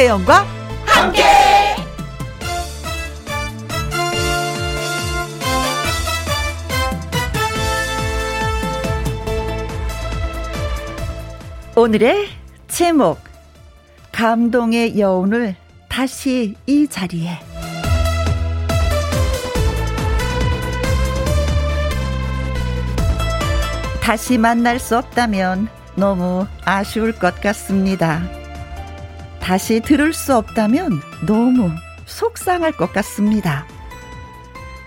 김혜영과 함께. 오늘의 제목 감동의 여운을 다시 이 자리에 다시 만날 수 없다면 너무 아쉬울 것 같습니다. 다시 들을 수 없다면 너무 속상할 것 같습니다.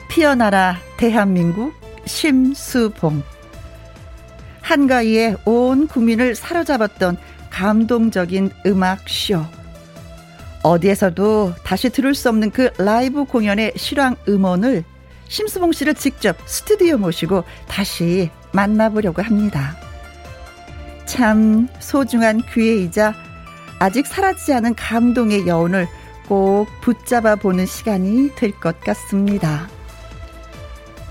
피어나라 대한민국 심수봉 한가위에 온 국민을 사로잡았던 감동적인 음악쇼. 어디에서도 다시 들을 수 없는 그 라이브 공연의 실황 음원을 심수봉 씨를 직접 스튜디오 모시고 다시 만나보려고 합니다. 참 소중한 기회이자 아직 사라지지 않은 감동의 여운을 꼭 붙잡아 보는 시간이 될 것 같습니다.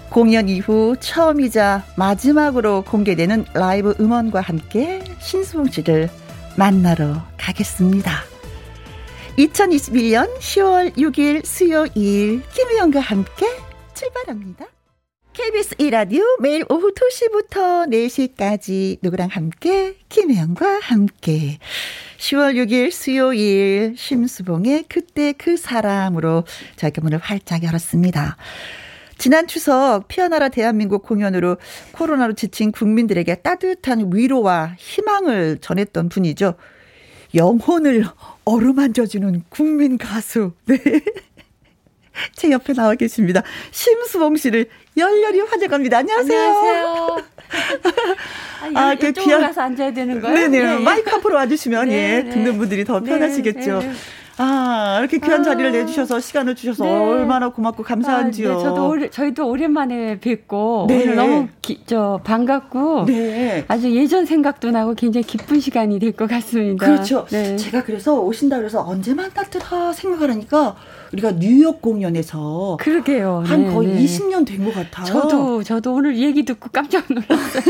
공연 이후 처음이자 마지막으로 공개되는 라이브 음원과 함께 신수봉 씨를 만나러 가겠습니다. 2021년 10월 6일 수요일 김혜영과 함께 출발합니다. KBS 1라디오 매일 오후 2시부터 4시까지 누구랑 함께 김혜영과 함께 10월 6일 수요일 심수봉의 그때 그 사람으로 저희가 문을 활짝 열었습니다. 지난 추석 피어나라 대한민국 공연으로 코로나로 지친 국민들에게 따뜻한 위로와 희망을 전했던 분이죠. 영혼을 어루만져주는 국민 가수. 네. 제 옆에 나와 계십니다. 심수봉 씨를 열렬히 환영합니다. 안녕하세요. 안녕하세요. 아, 아, 그 귀한 가서 앉아야 되는 거예요? 네네. 네. 마이크 앞으로 와주시면 네, 예, 네. 듣는 분들이 더 네, 편하시겠죠. 네, 네. 아, 이렇게 귀한 아. 자리를 내주셔서 시간을 주셔서 네. 얼마나 고맙고 감사한지요. 아, 네, 저도 오래, 저희도 오랜만에 뵙고 네. 오늘 너무 기, 저 반갑고 네. 아주 예전 생각도 나고 굉장히 기쁜 시간이 될 것 같습니다. 그렇죠. 네. 제가 그래서 오신다 그래서 언제 만났더라 생각을 하니까 우리가 뉴욕 공연에서 그러게요. 한 네, 거의 20년 된 것 같아요. 저도 저도 오늘 얘기 듣고 깜짝 놀랐어요.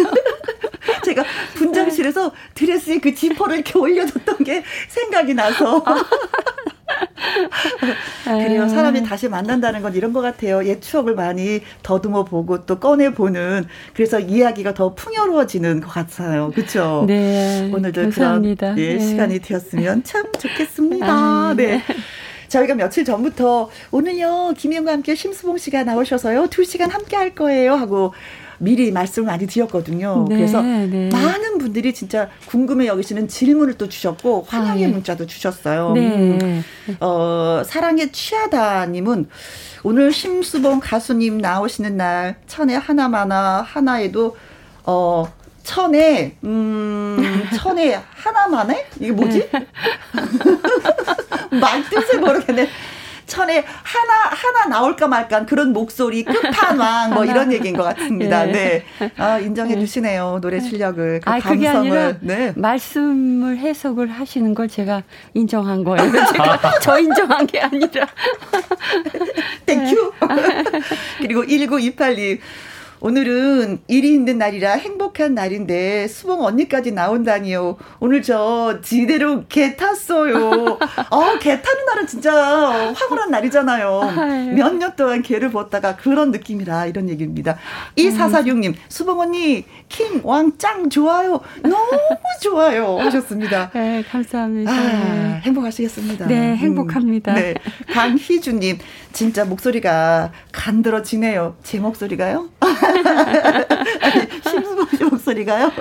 제가 분장실에서 드레스에 그 지퍼를 이렇게 올려줬던 게 생각이 나서. 그래요. 사람이 다시 만난다는 건 이런 것 같아요. 옛 추억을 많이 더듬어 보고 또 꺼내 보는 그래서 이야기가 더 풍요로워지는 것 같아요. 그렇죠? 네. 오늘도 감사합니다. 그런 예, 네. 시간이 되었으면 참 좋겠습니다. 아, 네. 네. 저희가 며칠 전부터 오늘요 김영과 함께 심수봉 씨가 나오셔서요 두 시간 함께 할 거예요 하고 미리 말씀을 많이 드렸거든요. 네, 그래서 네. 많은 분들이 진짜 궁금해 여기시는 질문을 또 주셨고 환영의 아, 예. 문자도 주셨어요. 네. 음. 어, 사랑의 취하다님은 오늘 심수봉 가수님 나오시는 날 천에 하나마나 하나에도 어 천에 음 천에 하나만에 이게 뭐지? 말 뜻을 모르겠네. 천에 하나 하나 나올까 말까 그런 목소리 끝판왕 뭐 이런 얘기인 것 같습니다. 네, 네. 아, 인정해 네. 주시네요 노래 실력을 그 아, 그게 아니라 네. 말씀을 해석을 하시는 걸 제가 인정한 거예요. 제가 저 인정한 게 아니라. Thank you. 그리고 1928님 오늘은 일이 있는 날이라 행복한 날인데 수봉 언니까지 나온다니요. 오늘 저 지대로 계 탔어요. 아, 개 타는 날은 진짜 황홀한 날이잖아요. 몇 년 동안 개를 벗다가 그런 느낌이라 이런 얘기입니다. 이사사육님 수봉 언니 킹 왕 짱 좋아요. 너무 좋아요 하셨습니다. 네, 감사합니다. 아, 행복하시겠습니다. 네, 행복합니다. 음, 네. 강희주님 진짜 목소리가 간들어지네요. 제 목소리가요? 심수봉 씨 목소리가요?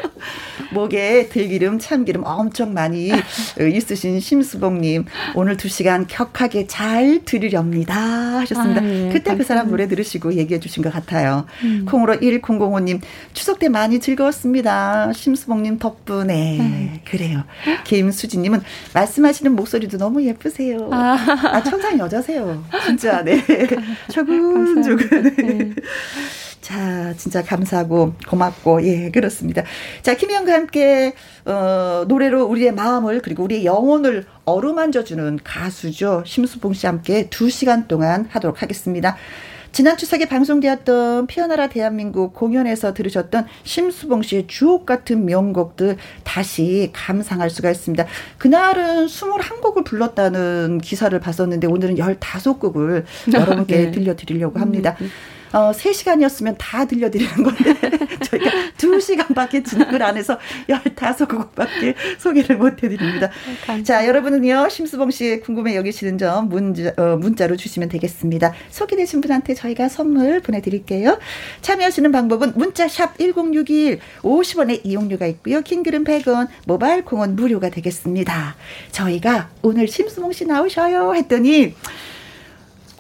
목에 들기름, 참기름 엄청 많이 있으신 심수봉님 오늘 두 시간 격하게 잘 들으렵니다 하셨습니다. 아, 예, 그때 감사합니다. 그 사람 노래 들으시고 얘기해 주신 것 같아요. 음. 콩으로 1005님 추석 때 많이 즐거웠습니다. 심수봉님 덕분에 음. 그래요. 김수진님은 말씀하시는 목소리도 너무 예쁘세요. 아, 아 천상 여자세요. 진짜 네. 조근조근. 네. 자, 진짜 감사하고 고맙고, 예, 그렇습니다. 자, 김희영과 함께, 어, 노래로 우리의 마음을, 그리고 우리의 영혼을 어루만져 주는 가수죠. 심수봉 씨 함께 두 시간 동안 하도록 하겠습니다. 지난 추석에 방송되었던 피어나라 대한민국 공연에서 들으셨던 심수봉 씨의 주옥 같은 명곡들 다시 감상할 수가 있습니다. 그날은 21곡을 불렀다는 기사를 봤었는데 오늘은 15곡을 여러분께 네. 들려드리려고 합니다. 음, 음. 어, 3시간이었으면 다 들려드리는 건데, 저희가 2시간밖에 진행을 안 해서 15곡밖에 소개를 못 해드립니다. 어, 자, 여러분은요, 심수봉 씨 궁금해 여기시는 점 문자, 어, 문자로 주시면 되겠습니다. 소개되신 분한테 저희가 선물 보내드릴게요. 참여하시는 방법은 문자샵 1061, 50원의 이용료가 있고요. 킹글은 100원, 모바일 콩은 무료가 되겠습니다. 저희가 오늘 심수봉 씨 나오셔요 했더니,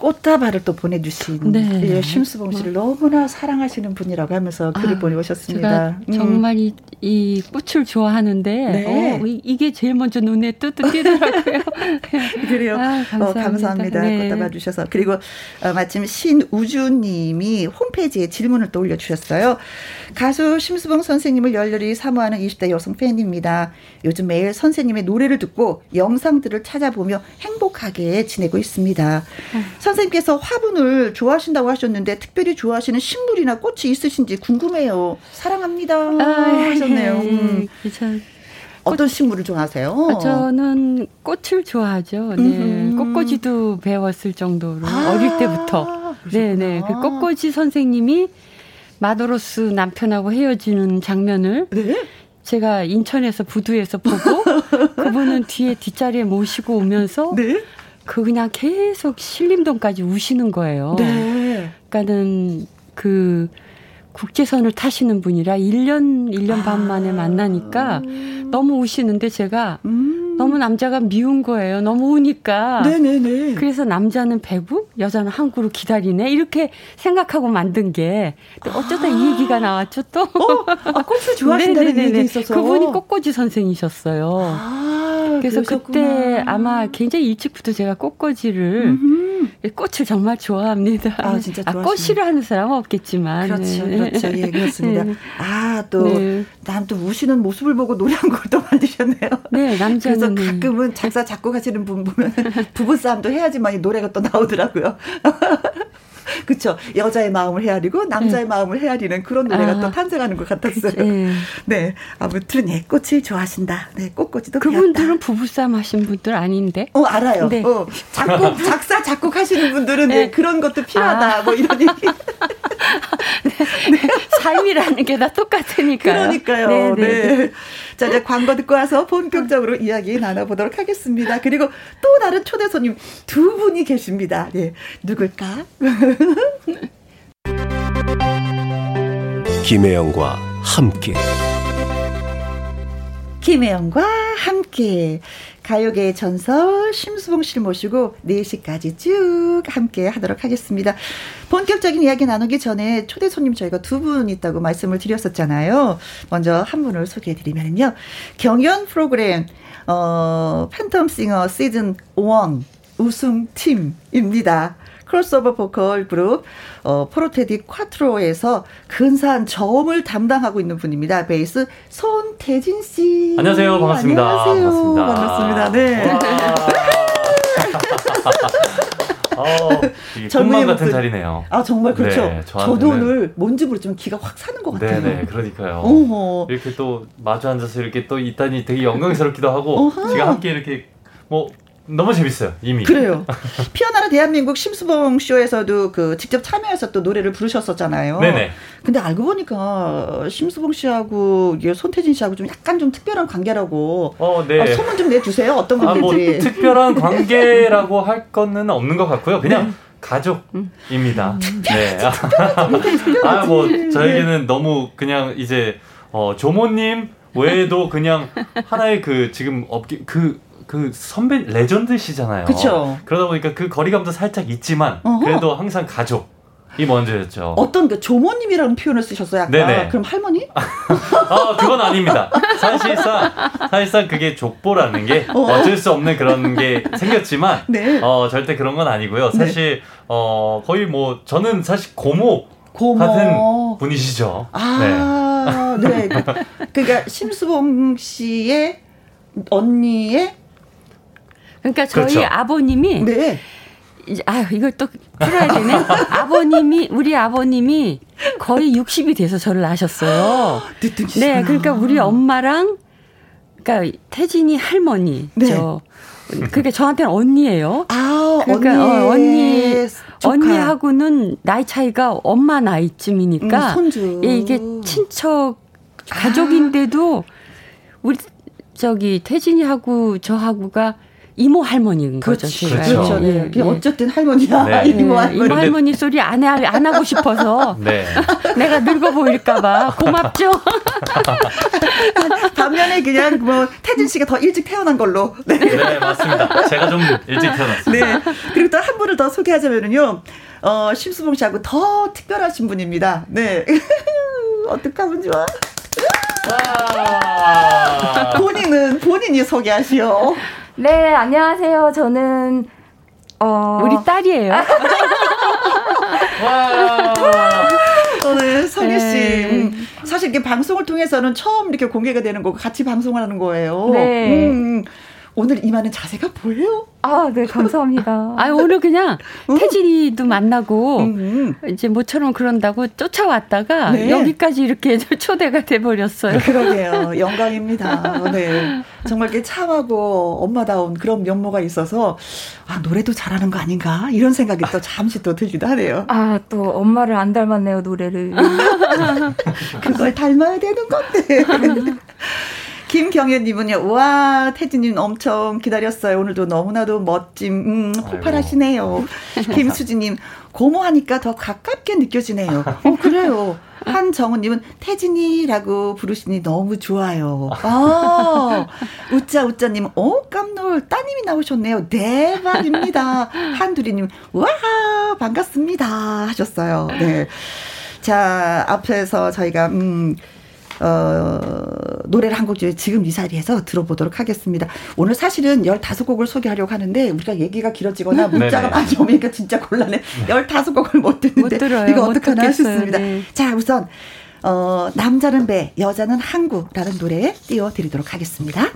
꽃다발을 또 보내주신 네. 예, 심수봉 씨를 너무나 사랑하시는 분이라고 하면서 글을 아, 보내오셨습니다. 음. 정말 이, 이 꽃을 좋아하는데 네. 어, 이, 게 제일 먼저 눈에 뚜뚜 띄더라고요. 그래요. 아, 감사합니다. 어, 감사합니다. 네. 꽃다발 주셔서 그리고 어, 마침 신우주님이 홈페이지에 질문을 또 올려주셨어요. 가수 심수봉 선생님을 열렬히 사모하는 20대 여성 팬입니다. 요즘 매일 선생님의 노래를 듣고 영상들을 찾아보며 행복하게 지내고 있습니다. 음. 선생님께서 화분을 좋아하신다고 하셨는데 특별히 좋아하시는 식물이나 꽃이 있으신지 궁금해요. 사랑합니다. 아, 하셨네요. 음. 참. 어떤 식물을 좋아하세요? 어, 저는 꽃을 좋아하죠. 네. 꽃꽂이도 배웠을 정도로 아, 어릴 때부터. 네네. 네. 그 꽃꽂이 선생님이 마도로스 남편하고 헤어지는 장면을 네? 제가 인천에서 부두에서 보고 그분은 뒤에 뒷자리에 모시고 오면서 네? 그 그냥 계속 신림동까지 우시는 거예요. 네. 그러니까는 그 국제선을 타시는 분이라 1년, 1년 반 만에 만나니까 너무 우시는데 제가 음. 너무 남자가 미운 거예요. 너무 우니까. 네네네. 그래서 남자는 배구, 여자는 항구로 기다리네. 이렇게 생각하고 만든 게 어쩌다 아. 이 얘기가 나왔죠 또. 어? 아, 꽃을 좋아하신다는 얘기 있어서. 그분이 꽃꽂이 선생이셨어요. 아. 그래서 그러셨구나. 그때 아마 굉장히 일찍부터 제가 꽃꽂이를 음흠. 꽃을 정말 좋아합니다. 아 진짜 아, 꽃 싫어하는 사람은 없겠지만. 그렇죠, 네. 그렇죠. 예, 그렇습니다. 네. 아또 네. 난또 우시는 모습을 보고 노래 한 곡을 또 만드셨네요. 네, 남자는 그래서 가끔은 작사 작곡 하시는 분 보면 부부 싸움도 해야지만 이 노래가 또 나오더라고요. 그렇죠. 여자의 마음을 헤아리고 남자의 네. 마음을 헤아리는 그런 노래가 아, 또 탄생하는 것 같았어요. 네. 네. 아무튼 예, 꽃을 좋아하신다. 네, 꽃꽂이도 그분들은 부부싸움 하신 분들 아닌데? 어, 알아요. 네. 어, 작곡 작사 작곡 하시는 분들은 네. 네, 그런 것도 필요하다. 아. 뭐 이런 얘기. 네. 삶이라는 게 다 똑같으니까요. 그러니까요. 네. 네. 네. 자, 이제 광고 듣고 와서 본격적으로 이야기 나눠보도록 하겠습니다. 그리고 또 다른 초대 손님 두 분이 계십니다. 네. 누굴까? 김혜영과 함께. 김혜영과 함께. 가요계의 전설 심수봉 씨를 모시고 4시까지 쭉 함께 하도록 하겠습니다. 본격적인 이야기 나누기 전에 초대 손님 저희가 두 분 있다고 말씀을 드렸었잖아요. 먼저 한 분을 소개해 드리면요. 경연 프로그램 어 팬텀 싱어 시즌 1 우승팀입니다. 크로스오버 보컬 그룹 어, 포르테 디 콰트로에서 근사한 저음을 담당하고 있는 분입니다. 베이스 손태진 씨. 안녕하세요. 반갑습니다. 안녕하세요. 반갑습니다. 반갑습니다. 네. 어, 꿈만 같은 자리네요. 아 정말 그렇죠. 네, 저도 오늘 뭔지 모르지만 기가 확 사는 것 같아요. 네네, 그러니까요. 어허. 이렇게 또 마주 앉아서 이렇게 또 있다니 되게 영광스럽기도 하고 어허. 지금 함께 이렇게 뭐 너무 재밌어요 이미. 그래요. 피어나라 대한민국 심수봉 쇼에서도 그 직접 참여해서 또 노래를 부르셨었잖아요. 네네. 근데 알고 보니까 심수봉 씨하고 손태진 씨하고 좀 약간 좀 특별한 관계라고. 어, 네. 아, 소문 좀 내주세요. 어떤 관계인지. 아, 뭐 특별한 관계라고 할 거는 없는 것 같고요. 그냥. 네. 가족입니다. 음. 네. 아, 뭐, 저에게는 너무 그냥 이제, 어, 조모님 외에도 그냥 하나의 그 지금 업계, 그, 그 선배 레전드시잖아요. 그렇죠. 그러다 보니까 그 거리감도 살짝 있지만 어허. 그래도 항상 가족. 이 먼저였죠. 어떤 그 조모님이라는 표현을 쓰셨어요. 아까. 네네. 그럼 할머니? 아 그건 아닙니다. 사실상 사실상 그게 족보라는 게 어. 어쩔 수 없는 그런 게 생겼지만 네. 어 절대 그런 건 아니고요. 네. 사실 네. 어 거의 뭐 저는 사실 고모, 고모. 같은 분이시죠. 아 네. 네. 그러니까 심수봉 씨의 언니의 그러니까 저희 그렇죠. 아버님이 네. 이제 아 이걸 또 풀어야 되네. 아버님이 우리 아버님이 거의 60이 돼서 저를 낳으셨어요. 네, 그러니까 우리 엄마랑 그러니까 태진이 할머니 네. 저 그러니까 저한테는 언니예요. 아, 그러니까 언니, 어, 언니 언니하고는 나이 차이가 엄마 나이쯤이니까 음, 손주. 예, 이게 친척 가족인데도 아. 우리 저기 태진이하고 저하고가 이모 할머니인 거죠. 제가. 그렇죠. 네. 네. 어쨌든 할머니야. 네. 이모 할머니. 이모 할머니 소리 안, 해, 안 하고 싶어서 네. 내가 늙어 보일까봐 고맙죠. 반면에 그냥 뭐 태진 씨가 더 일찍 태어난 걸로. 네, 네 맞습니다. 제가 좀 일찍 태어났어요. 네. 그리고 또 한 분을 더 소개하자면요. 어, 심수봉 씨하고 더 특별하신 분입니다. 네. 어떡하면 좋아. 본인은 본인이 소개하시오. 네, 안녕하세요. 저는 어 우리 딸이에요. 와. 오늘 성유 씨 네. 음, 사실 이게 방송을 통해서는 처음 이렇게 공개가 되는 거고 같이 방송을 하는 거예요. 네. 음. 오늘 임하는 자세가 보여요? 아, 네, 감사합니다. 아, 오늘 그냥 음. 태진이도 만나고 음. 이제 모처럼 그런다고 쫓아왔다가 네. 여기까지 이렇게 초대가 돼 버렸어요. 그러게요. 영광입니다. 네. 정말 이렇게 참하고 엄마다운 그런 면모가 있어서 아, 노래도 잘하는 거 아닌가? 이런 생각이 또 잠시 또 들기도 하네요. 아, 또 엄마를 안 닮았네요, 노래를. 그걸 닮아야 되는 건데. 김경현님은요, 와, 태진님 엄청 기다렸어요. 오늘도 너무나도 멋짐, 음, 폭발하시네요. 김수진님, 고모하니까 더 가깝게 느껴지네요. 어, 그래요. 한정은님은 태진이라고 부르시니 너무 좋아요. 아, 웃자 웃자님, 어 깜놀 따님이 나오셨네요. 대박입니다. 한두리님, 와 반갑습니다 하셨어요. 네. 자 앞에서 저희가 음. 어, 노래를 한곡 지금 이 자리에서 들어보도록 하겠습니다. 오늘 사실은 15곡을 소개하려고 하는데 우리가 얘기가 길어지거나 음. 문자가 많이 오니까 진짜 곤란해. 15곡을 못 듣는데 못 들어요. 이거 어떡하나 하셨습니다. 네. 자, 우선 어, 남자는 배, 여자는 항구라는 노래 띄워 드리도록 하겠습니다.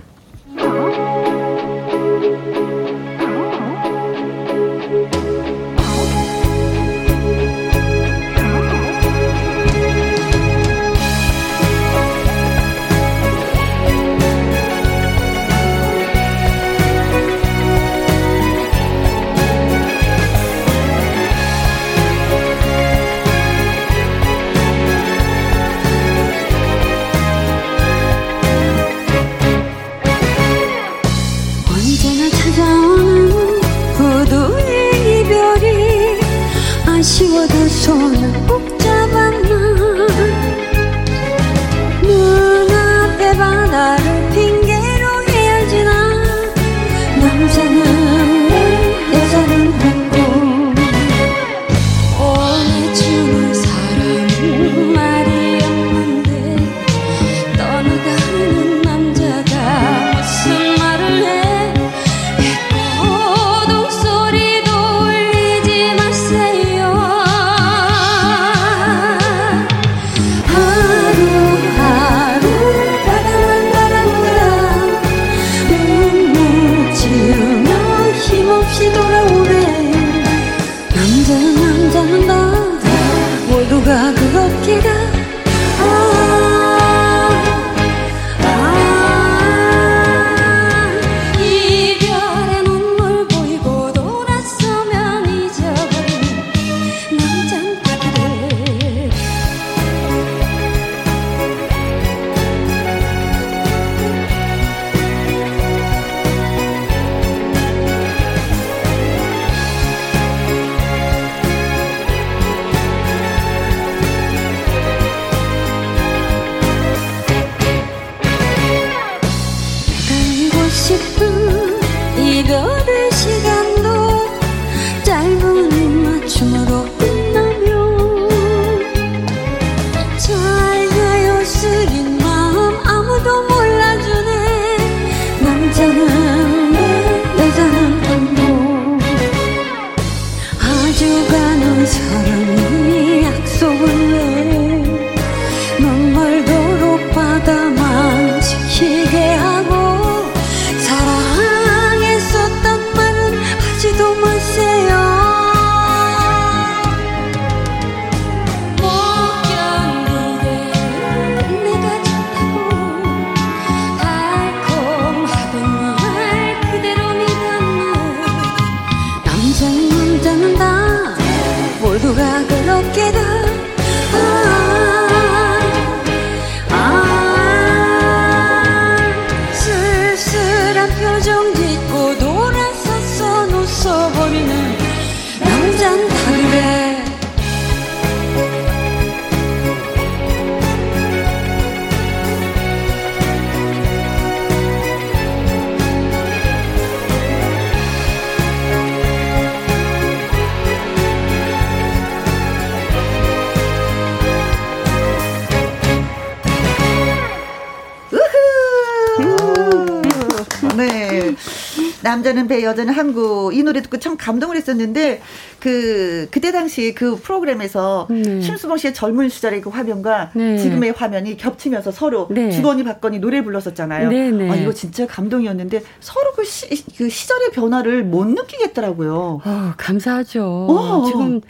여자는 항구. 이 노래 듣고 참 감동을 했었는데, 그, 그때 당시 그 프로그램에서 네. 심수봉 씨의 젊은 시절의 그 화면과 네. 지금의 화면이 겹치면서 서로 네. 주거니 받거니 노래를 불렀었잖아요. 네, 네. 아, 이거 진짜 감동이었는데, 서로 그, 시, 그 시절의 변화를 못 느끼겠더라고요. 어, 감사하죠. 어. 지금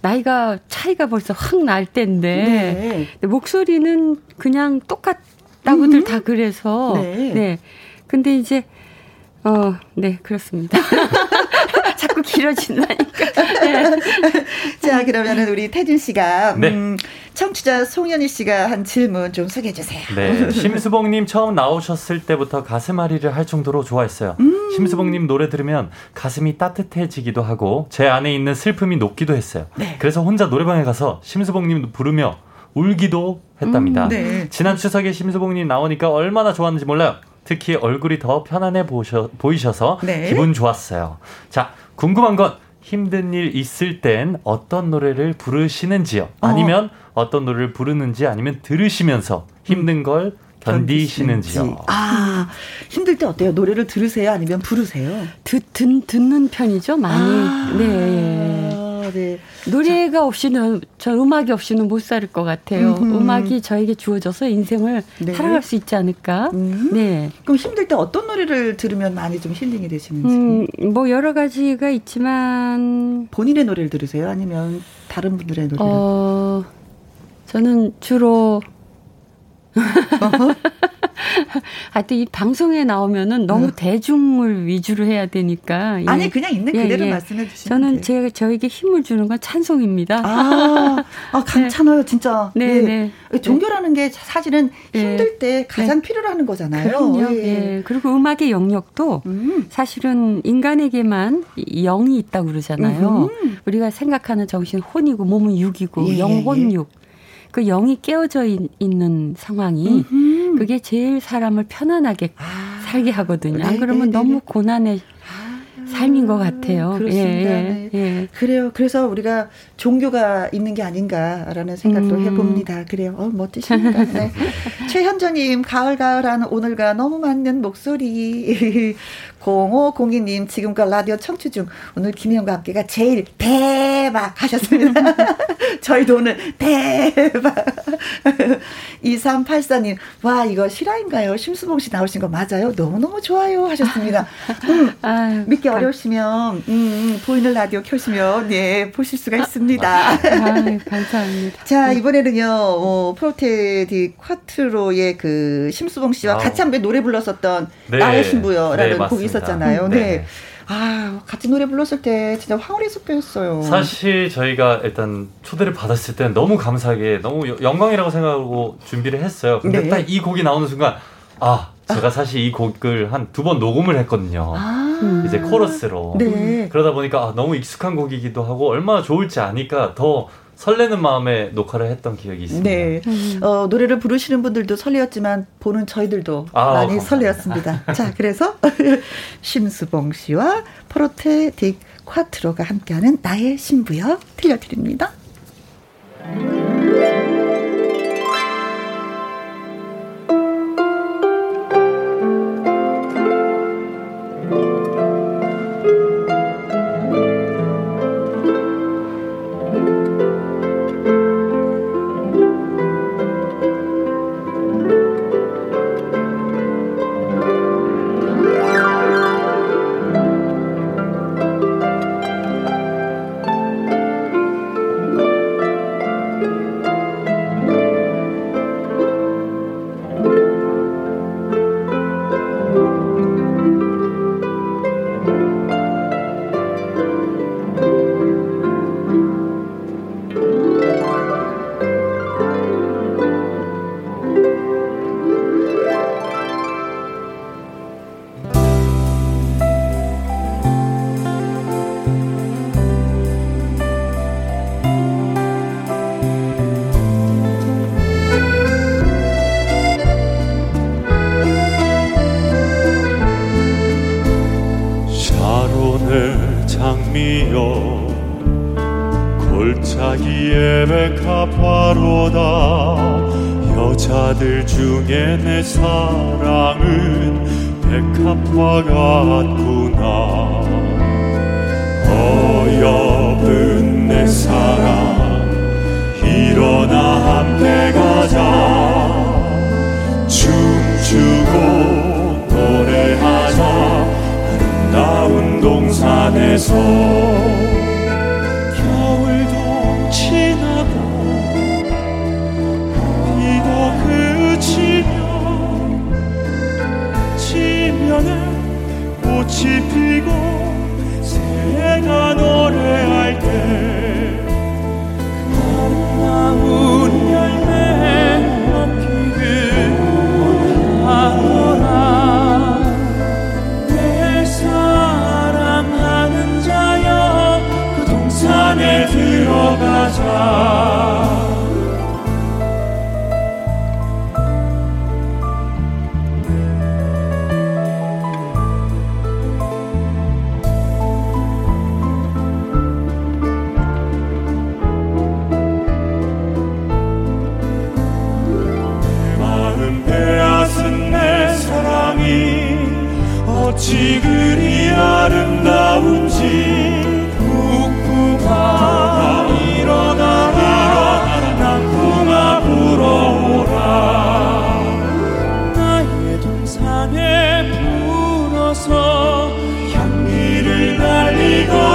나이가 차이가 벌써 확 날 때인데 네. 목소리는 그냥 똑같다고들 음. 다 그래서 네. 네. 근데 이제 어, 네, 그렇습니다. 자꾸 길어진다니까. 네. 자, 그러면은 우리 태진 씨가, 네. 음, 청취자 송현희 씨가 한 질문 좀 소개해 주세요. 네, 심수봉님 처음 나오셨을 때부터 가슴앓이를 할 정도로 좋아했어요. 음. 심수봉님 노래 들으면 가슴이 따뜻해지기도 하고 제 안에 있는 슬픔이 녹기도 했어요. 네. 그래서 혼자 노래방에 가서 심수봉님 부르며 울기도 했답니다. 음, 네. 지난 추석에 심수봉님 나오니까 얼마나 좋았는지 몰라요. 특히 얼굴이 더 편안해 보셔, 보이셔서 네. 기분 좋았어요. 자, 궁금한 건 힘든 일 있을 땐 어떤 노래를 부르시는지요? 아니면 어. 떤 노래를 부르는지 아니면 들으시면서 힘든 걸 견디시는지요? 아, 힘들 때 어때요? 노래를 들으세요? 아니면 부르세요? 듣, 듣, 듣는 편이죠, 많이. 아, 네. 네. 노래가 없이는, 저 음악이 없이는 못 살 것 같아요. 음흠. 음악이 저에게 주어져서 인생을 네. 살아갈 수 있지 않을까? 음. 네. 그럼 힘들 때 어떤 노래를 들으면 많이 좀 힐링이 되시는지? 음, 뭐 여러 가지가 있지만, 본인의 노래를 들으세요? 아니면 다른 분들의 노래를? 어, 저는 주로, 하여튼 이 방송에 나오면은 너무 어. 대중을 위주로 해야 되니까. 예. 아니 그냥 있는 예, 그대로 예. 말씀해 주시면 저는 돼요. 제, 저에게 힘을 주는 건 찬송입니다. 아, 아 괜찮아요, 진짜. 네, 네. 종교라는 게 사실은 네. 힘들 때 가장 필요로 하는 거잖아요. 그럼요. 예. 예. 그리고 음악의 영역도 음. 사실은 인간에게만 이 영이 있다고 그러잖아요. 음흠. 우리가 생각하는 정신 혼이고 몸은 육이고 예, 영혼육. 그 영이 깨어져 있, 는 상황이 음흠. 그게 제일 사람을 편안하게 아, 살게 하거든요. 안 네, 그러면 네, 네, 너무 네. 고난의 삶인 것 같아요. 그렇습니다. 예, 네. 예, 예. 그래요. 그래서 우리가 종교가 있는 게 아닌가라는 생각도 음. 해봅니다. 그래요. 어, 멋지십니다. 네. 최현정님, 가을, 가을한 오늘과 너무 맞는 목소리. 0502님, 지금껏 라디오 청취 중 오늘 김희영과 함께가 제일 대박 하셨습니다. 저희도 오늘 대박. 2384님, 와, 이거 실화인가요? 심수봉 씨 나오신 거 맞아요? 너무너무 좋아요. 하셨습니다. 음, 믿기 어려우시면 음, 음, 보이는 라디오 켜시면 예 보실 수가 있습니다. 아유, 감사합니다. 자 이번에는요 어, 프로테디 쿼트로의 그 심수봉 씨와 아우. 같이 한번 노래 불렀었던 네. 나의 신부여라는 네, 곡이. 있었잖아요. 네. 네. 아 같이 노래 불렀을 때 진짜 황홀히 쏟겼어요. 사실 저희가 일단 초대를 받았을 때는 너무 감사하게 너무 여- 영광이라고 생각하고 준비를 했어요. 근데 네. 딱이 곡이 나오는 순간 아 제가 사실 이 곡을 한 두 번 녹음을 했거든요. 아, 이제 코러스로. 네. 그러다 보니까 아, 너무 익숙한 곡이기도 하고 얼마나 좋을지 아니까 더 설레는 마음에 녹화를 했던 기억이 있습니다. 네. 음. 어, 노래를 부르시는 분들도 설레었지만 보는 저희들도 아, 많이 감사합니다. 설레었습니다. 자, 그래서 심수봉 씨와 포르테 딕 콰트로가 함께하는 나의 신부여 들려드립니다. 향기를 날리거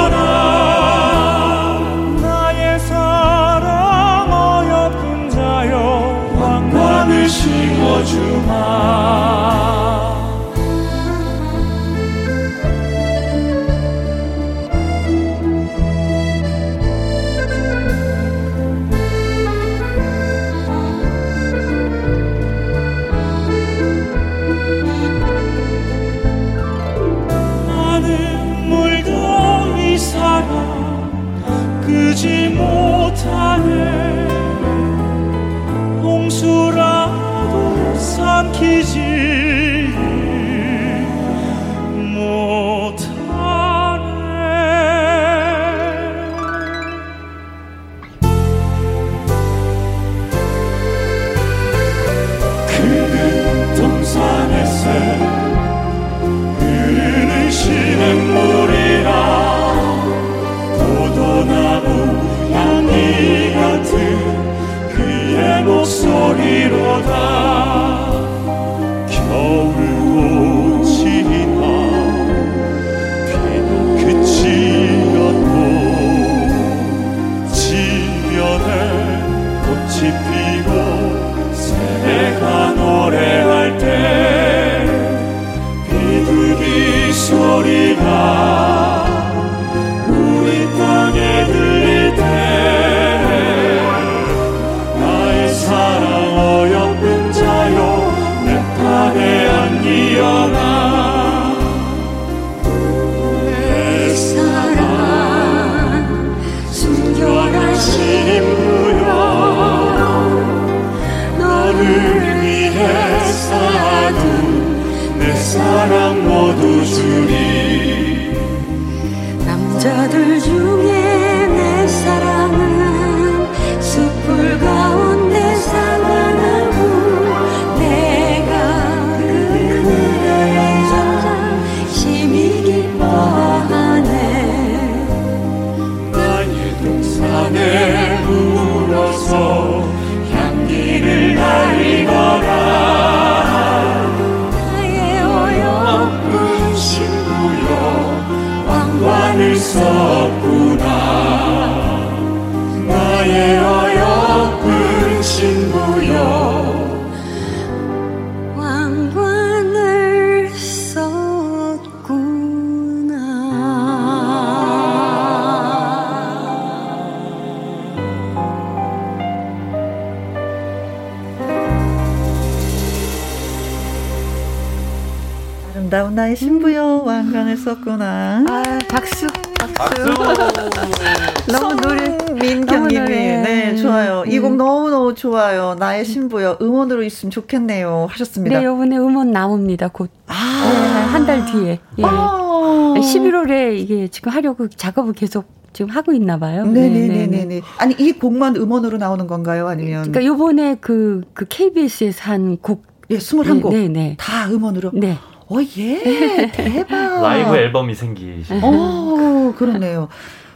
나의 신부여 왕관을 썼구나. 아, 박수. 박수. 너무 노래 민경님이. 네 좋아요. 이곡 음. 너무 너무 너무 좋아요. 나의 신부요. 음원으로 있으면 좋겠네요. 하셨습니다. 네, 요번에 음원 나옵니다. 곧. 아. 네, 한달 뒤에. 예. 아. 11월에 이게 지금 하려고 작업을 계속 지금 하고 있나 봐요. 네네네네. 아니, 이 곡만 음원으로 나오는 건가요? 아니면? 그러니까 요번에 그, 그 KBS에서 한 곡. 예, 21곡. 네, 네. 다 음원으로? 네. 어, 예. 대박. 라이브 앨범이 생기시. 어, 그렇네요.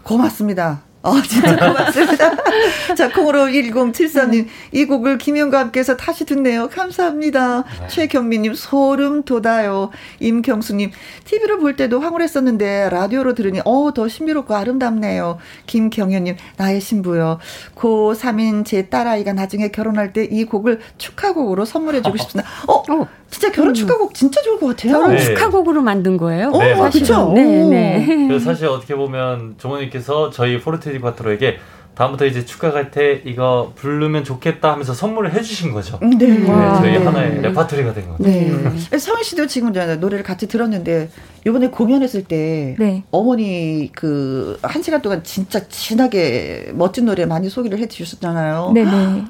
고맙습니다. 어, 진짜 고맙습니다. 자, 콩으로 1074님, 이 곡을 김영과 함께해서 다시 듣네요. 감사합니다. 네. 최경미님, 소름 돋아요. 임경수님, TV로 볼 때도 황홀했었는데, 라디오로 들으니, 어, 더 신비롭고 아름답네요. 김경현님, 나의 신부요. 고 3인 제 딸아이가 나중에 결혼할 때 이 곡을 축하곡으로 선물해주고 싶습니다. 어, 어 진짜 결혼 음. 축하곡 진짜 좋을 것 같아요. 결혼 네. 축하곡으로 만든 거예요? 네, 그렇죠. 네, 네. 그래서 사실 어떻게 보면 조모님께서 저희 포르테디 과트로에게 다음부터 이제 축가 갈 때 이거 부르면 좋겠다 하면서 선물을 해주신 거죠. 네. 네 저희 하나의 레파토리가 된 거죠. 네. 성희 씨도 지금 노래를 같이 들었는데 이번에 공연했을 때 네. 어머니 그 한 시간 동안 진짜 진하게 멋진 노래 많이 소개를 해주셨잖아요. 네네.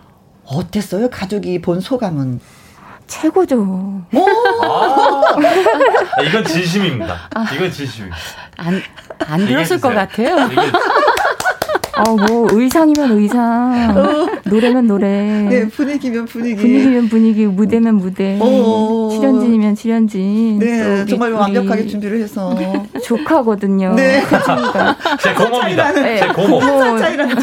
어땠어요? 가족이 본 소감은? 최고죠. 아, 이건 진심입니다. 이건 진심입니다. 안, 안 들었을 것 같아요. 어, 뭐, 의상이면 의상, 어. 노래면 노래. 네, 분위기면 분위기. 분위기면 분위기, 무대면 무대. 어. 출연진이면 출연진. 네, 정말 완벽하게 준비를 해서. 조카거든요. 네. 제 고모입니다. 네. 제 고모. 차이라는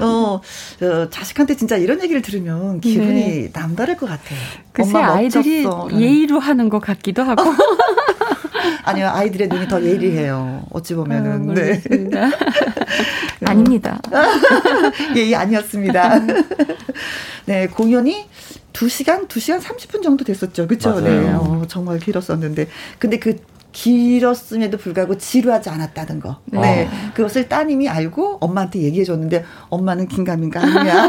어, 어, 자식한테 진짜 이런 얘기를 들으면 기분이 네. 남다를 것 같아요. 글쎄, 아이들이 예의로 하는 것 같기도 하고. 아니요, 아이들의 눈이 더 예리해요. 어찌 보면은. 아, 네. 아닙니다. 예의 아니었습니다. 네, 공연이 2시간, 2시간 30분 정도 됐었죠. 그쵸? 네. 어, 정말 길었었는데. 근데 그 길었음에도 불구하고 지루하지 않았다는 거. 네. 네. 그것을 따님이 알고 엄마한테 얘기해 줬는데 엄마는 긴가민가 아니냐.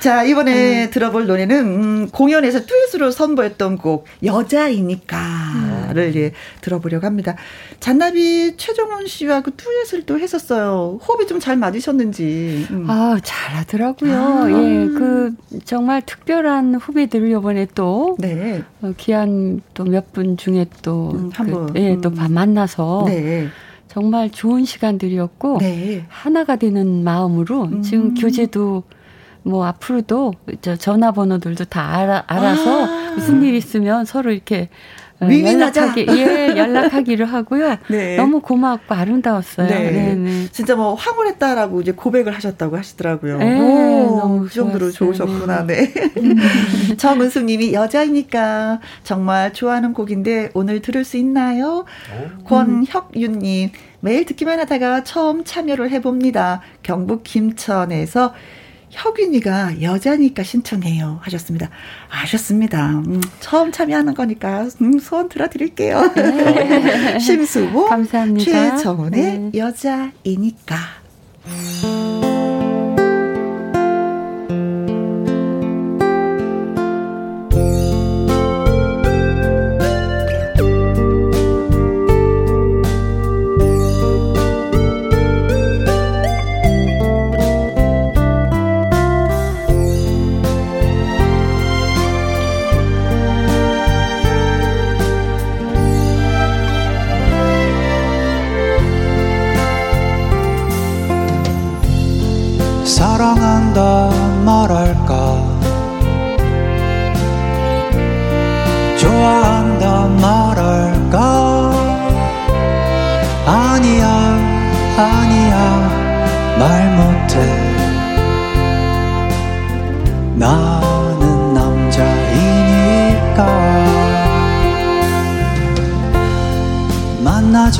자, 이번에 음. 들어볼 노래는 음, 공연에서 듀엣으로 선보였던 곡 여자이니까를 음. 예, 들어보려고 합니다. 잔나비 최종원 씨와 그 듀엣을 또 했었어요. 호흡이 좀 잘 맞으셨는지. 음. 아, 잘하더라고요. 아. 예, 그 정말 특별한 후배들을 이번에 또 네. 어, 귀한 또몇 몇분 중에 또, 음, 한 그, 예, 또 음. 만나서 네. 정말 좋은 시간들이었고 네. 하나가 되는 마음으로 음. 지금 교재도 뭐 앞으로도 저 전화번호들도 다 알아, 알아서 아. 무슨 일 있으면 서로 이렇게 어, 연락하기, 예, 연락하기를 하고요. 네. 너무 고맙고 아름다웠어요. 네. 네, 네. 진짜 뭐 황홀했다라고 이제 고백을 하셨다고 하시더라고요. 네, 오, 너무 그 정도로 좋으셨구나. 네. 음. 정은숙 님이 여자이니까 정말 좋아하는 곡인데 오늘 들을 수 있나요? 오. 권혁윤 님 매일 듣기만 하다가 처음 참여를 해봅니다. 경북 김천에서 혁윤이가 여자니까 신청해요 하셨습니다. 아셨습니다. 음, 처음 참여하는 거니까 음, 소원 들어드릴게요. 네. 심수보 감사합니다. 최정은의 네. 여자이니까.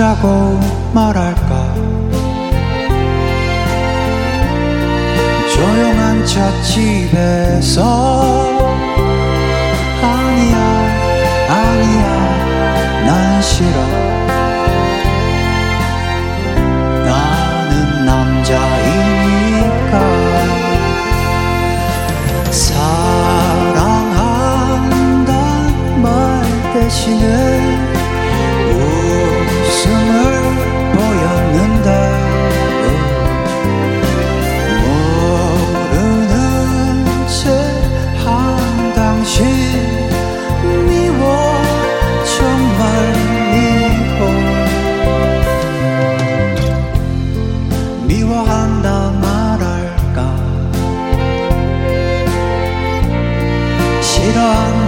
만나자고 말할까? 조용한 찻집에서 아니야 아니야 난 싫어. 나는 남자이니까 사랑한다 말 대신에 사랑한다 말할까? 싫어한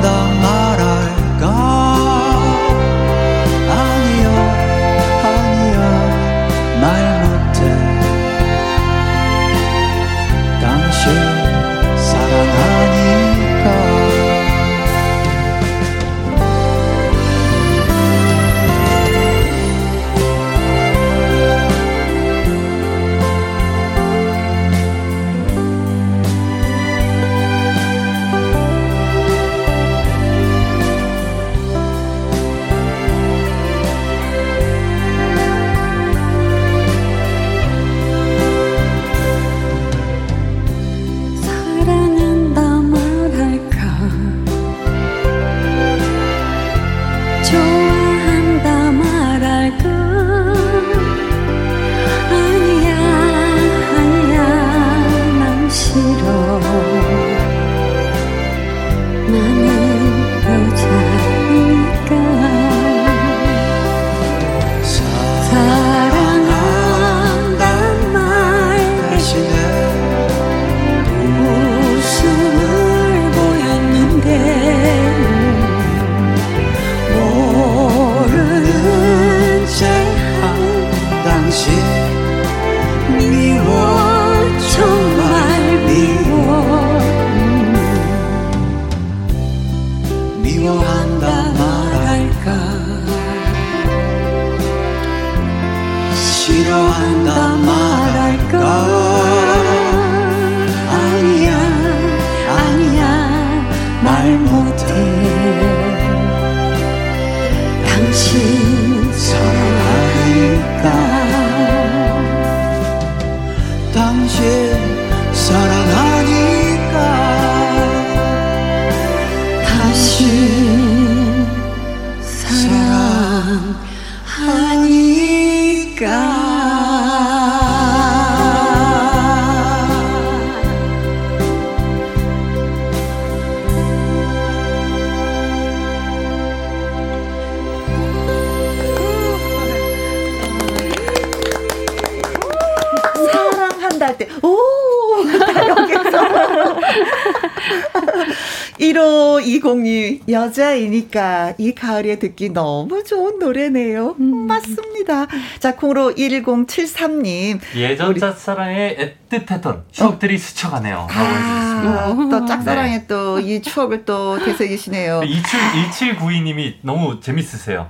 여자이니까 이 가을에 듣기 너무 좋은 노래네요. 음. 맞습니다. 자, 콩으로 1073님. 예전 우리... 짝사랑의 애틋했던 추억들이 어. 스쳐가네요. 아, 또 짝사랑의 네. 또이 추억을 또 되새기시네요. 1792님이 너무 재밌으세요.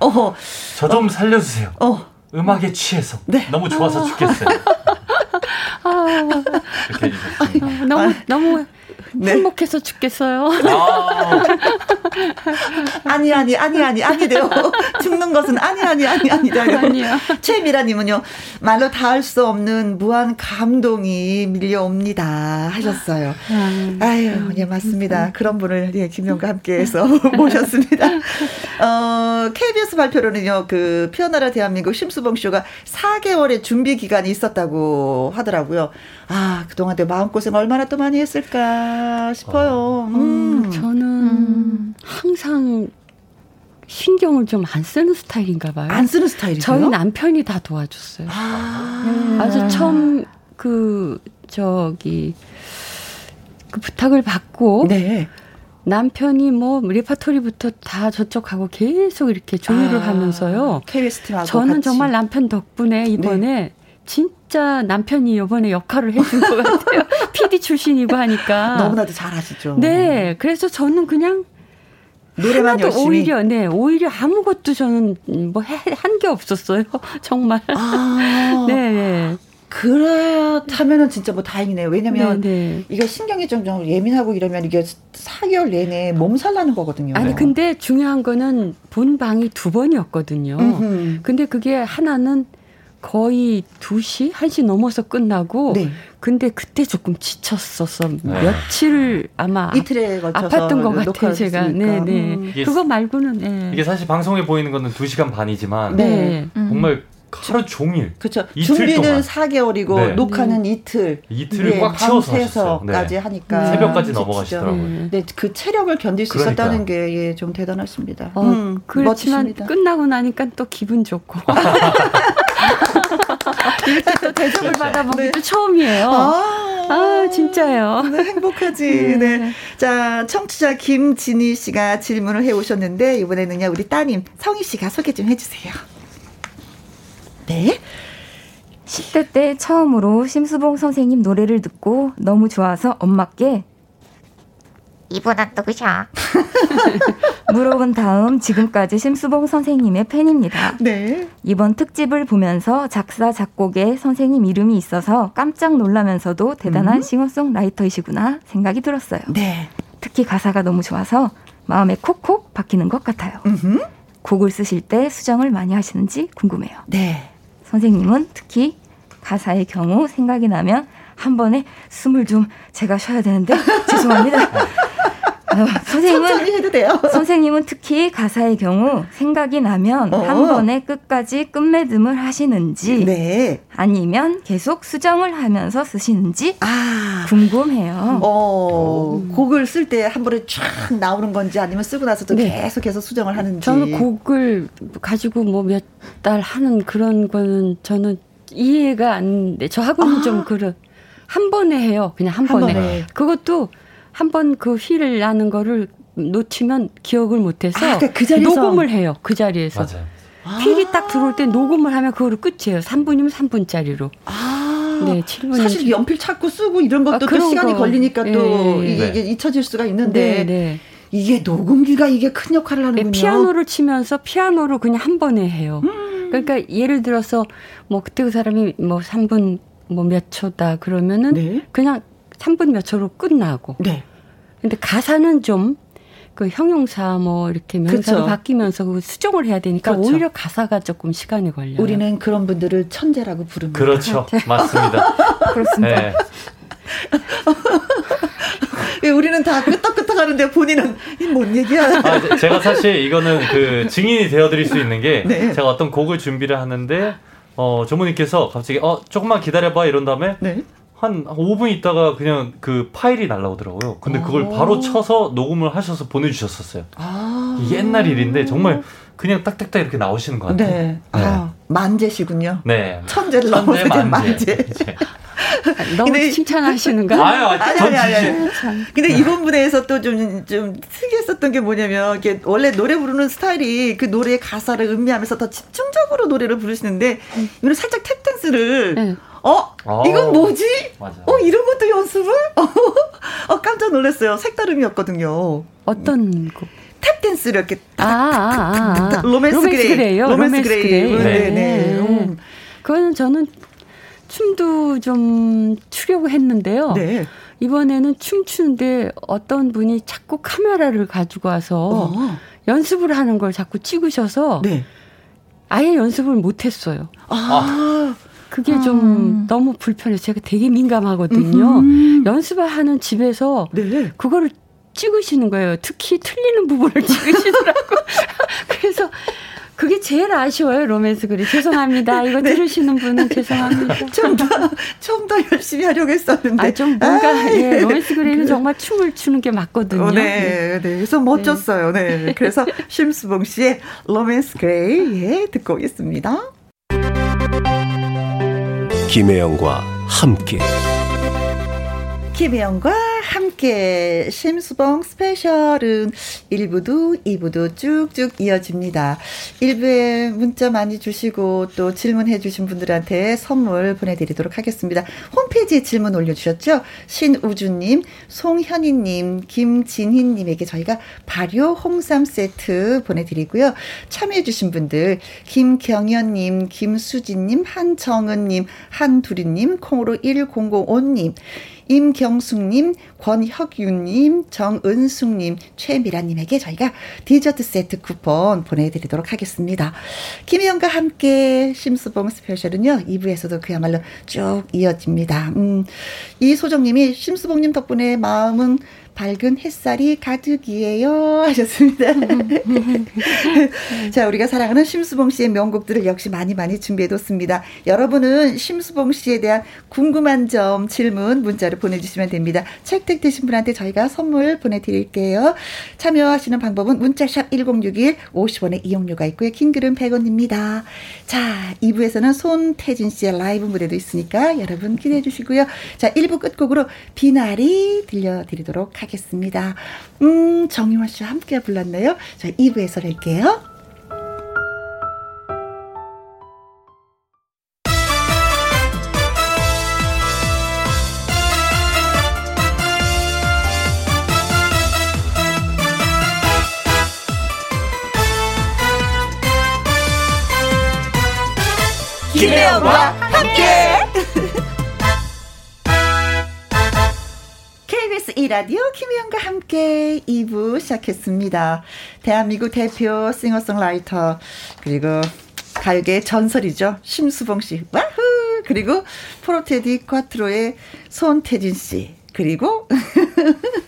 저좀 살려주세요. 어. 음악에 취해서 네. 너무 좋아서 죽겠어요. 아, 이렇게 해주셨습니다. 아, 너무 아, 너무 네. 행복해서 죽겠어요. 아. 니 아니 아니 아니 아니래요. 죽는 것은 아니 아니 아니 아니래요. 아니요. 최미라님은요 말로 다 할 수 없는 무한 감동이 밀려옵니다 하셨어요. 음. 아유 예 맞습니다. 그런 분을 예 김영과 함께해서 모셨습니다. 어 KBS 발표로는요 그 피어나라 대한민국 심수봉 쇼가 4개월의 준비 기간이 있었다고 하더라고요. 아 그동안 내 마음 고생 얼마나 또 많이 했을까. 싶어요. 음. 음. 저는 음. 항상 신경을 좀 안 쓰는 스타일인가 봐요. 안 쓰는 스타일이요 저희 남편이 다 도와줬어요. 아. 네. 아주 처음 그 저기 그 부탁을 받고 네. 남편이 뭐 레파토리부터 다 저쪽하고 계속 이렇게 조율을 아, 하면서요. KBS 팀하고 저는 같이. 정말 남편 덕분에 이번에 네. 진짜 남편이 이번에 역할을 해준 것 같아요. PD 출신이고 하니까. 너무나도 잘하시죠. 네. 그래서 저는 그냥 노래만 열심히. 오히려 네 오히려 아무것도 저는 뭐 한 게 없었어요 정말 아, 네, 네. 그렇다면은 진짜 뭐 다행이네요 왜냐면 네, 네. 이게 신경이 좀, 좀 예민하고 이러면 이게 4개월 내내 몸살 나는 거거든요 아니 근데 중요한 거는 본 방이 두 번이었거든요 음흠. 근데 그게 하나는 거의 2시, 1시 넘어서 끝나고 네. 근데 그때 조금 지쳤었어. 네. 며칠 아마 이틀에 걸쳐서 아팠던 것 같아요, 제가. 네, 네. 음. 그거 말고는 네. 이게 사실 방송에 보이는 거는 2시간 반이지만 네. 정말 하루 종일. 그렇죠. 준비는 동안. 4개월이고 네. 녹화는 이틀. 이틀을 네, 꽉 채워서 하셔서까지 네. 하니까 새벽까지 넘어가시더라고요. 네. 네. 그 체력을 견딜 수 그러니까. 있었다는 게좀 예, 대단하십니다. 어, 음, 그렇지만 멋지십니다. 끝나고 나니까 또 기분 좋고. 이렇게 또 대접을 받아보기도 네. 처음이에요. 아, 아 진짜요. 네, 행복하지. 네. 네. 자, 청취자 김진희 씨가 질문을 해 오셨는데 이번에는요 우리 따님 성희 씨가 소개 좀 해주세요. 네. 10대 때 처음으로 심수봉 선생님 노래를 듣고 너무 좋아서 엄마께 이분은 누구셔? 물어본 다음 지금까지 심수봉 선생님의 팬입니다. 네. 이번 특집을 보면서 작사 작곡에 선생님 이름이 있어서 깜짝 놀라면서도 대단한 음? 싱어송라이터이시구나 생각이 들었어요. 네. 특히 가사가 너무 좋아서 마음에 콕콕 박히는 것 같아요. 음흠. 곡을 쓰실 때 수정을 많이 하시는지 궁금해요. 네. 선생님은 특히 가사의 경우 생각이 나면 한 번에 숨을 좀 제가 쉬어야 되는데 죄송합니다. 어, 선생님은 해도 돼요. 선생님은 특히 가사의 경우 생각이 나면 어. 한 번에 끝까지 끝맺음을 하시는지 네. 아니면 계속 수정을 하면서 쓰시는지 아. 궁금해요. 어, 곡을 쓸 때 한 번에 쫙 나오는 건지 아니면 쓰고 나서도 네. 계속해서 수정을 하는지. 저는 곡을 가지고 뭐 몇 달 하는 그런 거는 저는 이해가 안 돼. 저하고는 아. 좀 그런 한 번에 해요. 그냥 한, 한 번에. 번에. 그것도 한번 그 휠을 나는 거를 놓치면 기억을 못해서 아, 그러니까 그 자리에서. 녹음을 해요. 그 자리에서. 맞아요. 휠이 딱 들어올 때 녹음을 하면 그거를 끝이에요. 3분이면 3분짜리로. 아, 네, 7분. 사실 연필 찾고 쓰고 이런 것도 아, 또 시간이 거. 걸리니까 네. 또 이게, 네. 잊혀질 수가 있는데. 네, 네. 이게 녹음기가 이게 큰 역할을 하는군요. 네, 피아노를 치면서 피아노로 그냥 한 번에 해요. 음. 그러니까 예를 들어서 뭐 그때 그 사람이 뭐 3분 뭐 몇 초다 그러면은 네. 그냥 3분 몇 초로 끝나고. 네. 근데 가사는 좀 그 형용사 뭐 이렇게 명사로 그렇죠. 바뀌면서 그 수정을 해야 되니까 그렇죠. 오히려 가사가 조금 시간이 걸려요. 우리는 그런 분들을 천재라고 부릅니다. 그렇죠. 맞습니다. 그렇습니다. 네. 예, 우리는 다 끄떡끄떡 하는데 본인은 뭔 얘기야? 아, 제가 사실 이거는 그 증인이 되어드릴 수 있는 게 네. 제가 어떤 곡을 준비를 하는데 어, 조모님께서 갑자기 어 조금만 기다려봐 이런 다음에 네. 한 5분 있다가 그냥 그 파일이 날라오더라고요. 근데 그걸 바로 쳐서 녹음을 하셔서 보내주셨었어요. 아~ 옛날 일인데 정말 그냥 딱딱딱 이렇게 나오시는 것 같아요. 네. 네. 아, 만재시군요. 네. 천재를 천재 넘어서 만재. 만재. 너무 근데, 칭찬하시는가? 아유, 아니, 아니, 아니, 아니. 근데 이번 무대에서 또 좀, 좀 특이했었던 게 뭐냐면, 이게 원래 노래 부르는 스타일이 그 노래의 가사를 음미하면서 더 집중적으로 노래를 부르시는데, 이번에 살짝 탭댄스를, 네. 어? 오. 이건 어. 뭐지? 맞아. 어, 이런 것도 연습을? 어, 깜짝 놀랐어요. 색다름이었거든요. 어떤 곡? 탭댄스를 이렇게 아, 아, 아, 로맨스, 로맨스 그레이. 그레이요? 로맨스, 로맨스 그레이. 그레이. 네, 네. 네. 음. 그거는 저는 춤도 좀 추려고 했는데요. 네. 이번에는 춤추는데 어떤 분이 자꾸 카메라를 가지고 와서 어. 연습을 하는 걸 자꾸 찍으셔서 네. 아예 연습을 못 했어요. 아. 그게 좀 아. 너무 불편해서 제가 되게 민감하거든요. 음. 연습을 하는 집에서 네. 그거를 찍으시는 거예요. 특히 틀리는 부분을 찍으시더라고. 그래서 그게 제일 아쉬워요, 로맨스 그레이. 죄송합니다. 이거 네. 들으시는 분은 죄송합니다. 좀 더, 좀 더 열심히 하려고 했었는데. 아, 좀 뭔가, 아, 예, 로맨스 그레이는 정말 춤을 추는 게 맞거든요. 어, 네, 네, 네. 그래서 멋졌어요. 네. 네. 그래서 심수봉 씨의 로맨스 그레이, 예, 듣고 오겠습니다. 김혜영과 함께. 김혜영과 함께 심수봉 스페셜은 1부도 2부도 쭉쭉 이어집니다. 1부에 문자 많이 주시고 또 질문해 주신 분들한테 선물 보내드리도록 하겠습니다. 홈페이지에 질문 올려주셨죠? 신우주님, 송현희님, 김진희님에게 저희가 발효 홍삼 세트 보내드리고요. 참여해 주신 분들 김경현님, 김수진님, 한정은님, 한두리님, 콩으로 1005님, 임경숙님, 권혁윤님, 정은숙님, 최미라님에게 저희가 디저트 세트 쿠폰 보내드리도록 하겠습니다. 김희영과 함께 심수봉 스페셜은요, 2부에서도 그야말로 쭉 이어집니다. 음, 이소정님이 심수봉님 덕분에 마음은 밝은 햇살이 가득이에요. 하셨습니다. 자, 우리가 사랑하는 심수봉 씨의 명곡들을 역시 많이 많이 준비해뒀습니다. 여러분은 심수봉 씨에 대한 궁금한 점, 질문, 문자로 보내주시면 됩니다. 채택 되신 분한테 저희가 선물 보내드릴게요. 참여하시는 방법은 문자샵 1061 50원의 이용료가 있고요. 킹글은 100원입니다. 자, 2부에서는 손태진 씨의 라이브 무대도 있으니까 여러분 기대해 주시고요. 자, 1부 끝곡으로 비나리 들려드리도록 하겠습니다. 음, 정유화 씨와 함께 불렀네요. 자, 2부에서 뵐게요. 김혜영과 함께. KBS 2라디오 김희영과 함께 2부 시작했습니다. 대한민국 대표 싱어송라이터 그리고 가요계 전설이죠. 심수봉 씨. 와후! 그리고 포르테디 쿼트로의 손태진 씨. 그리고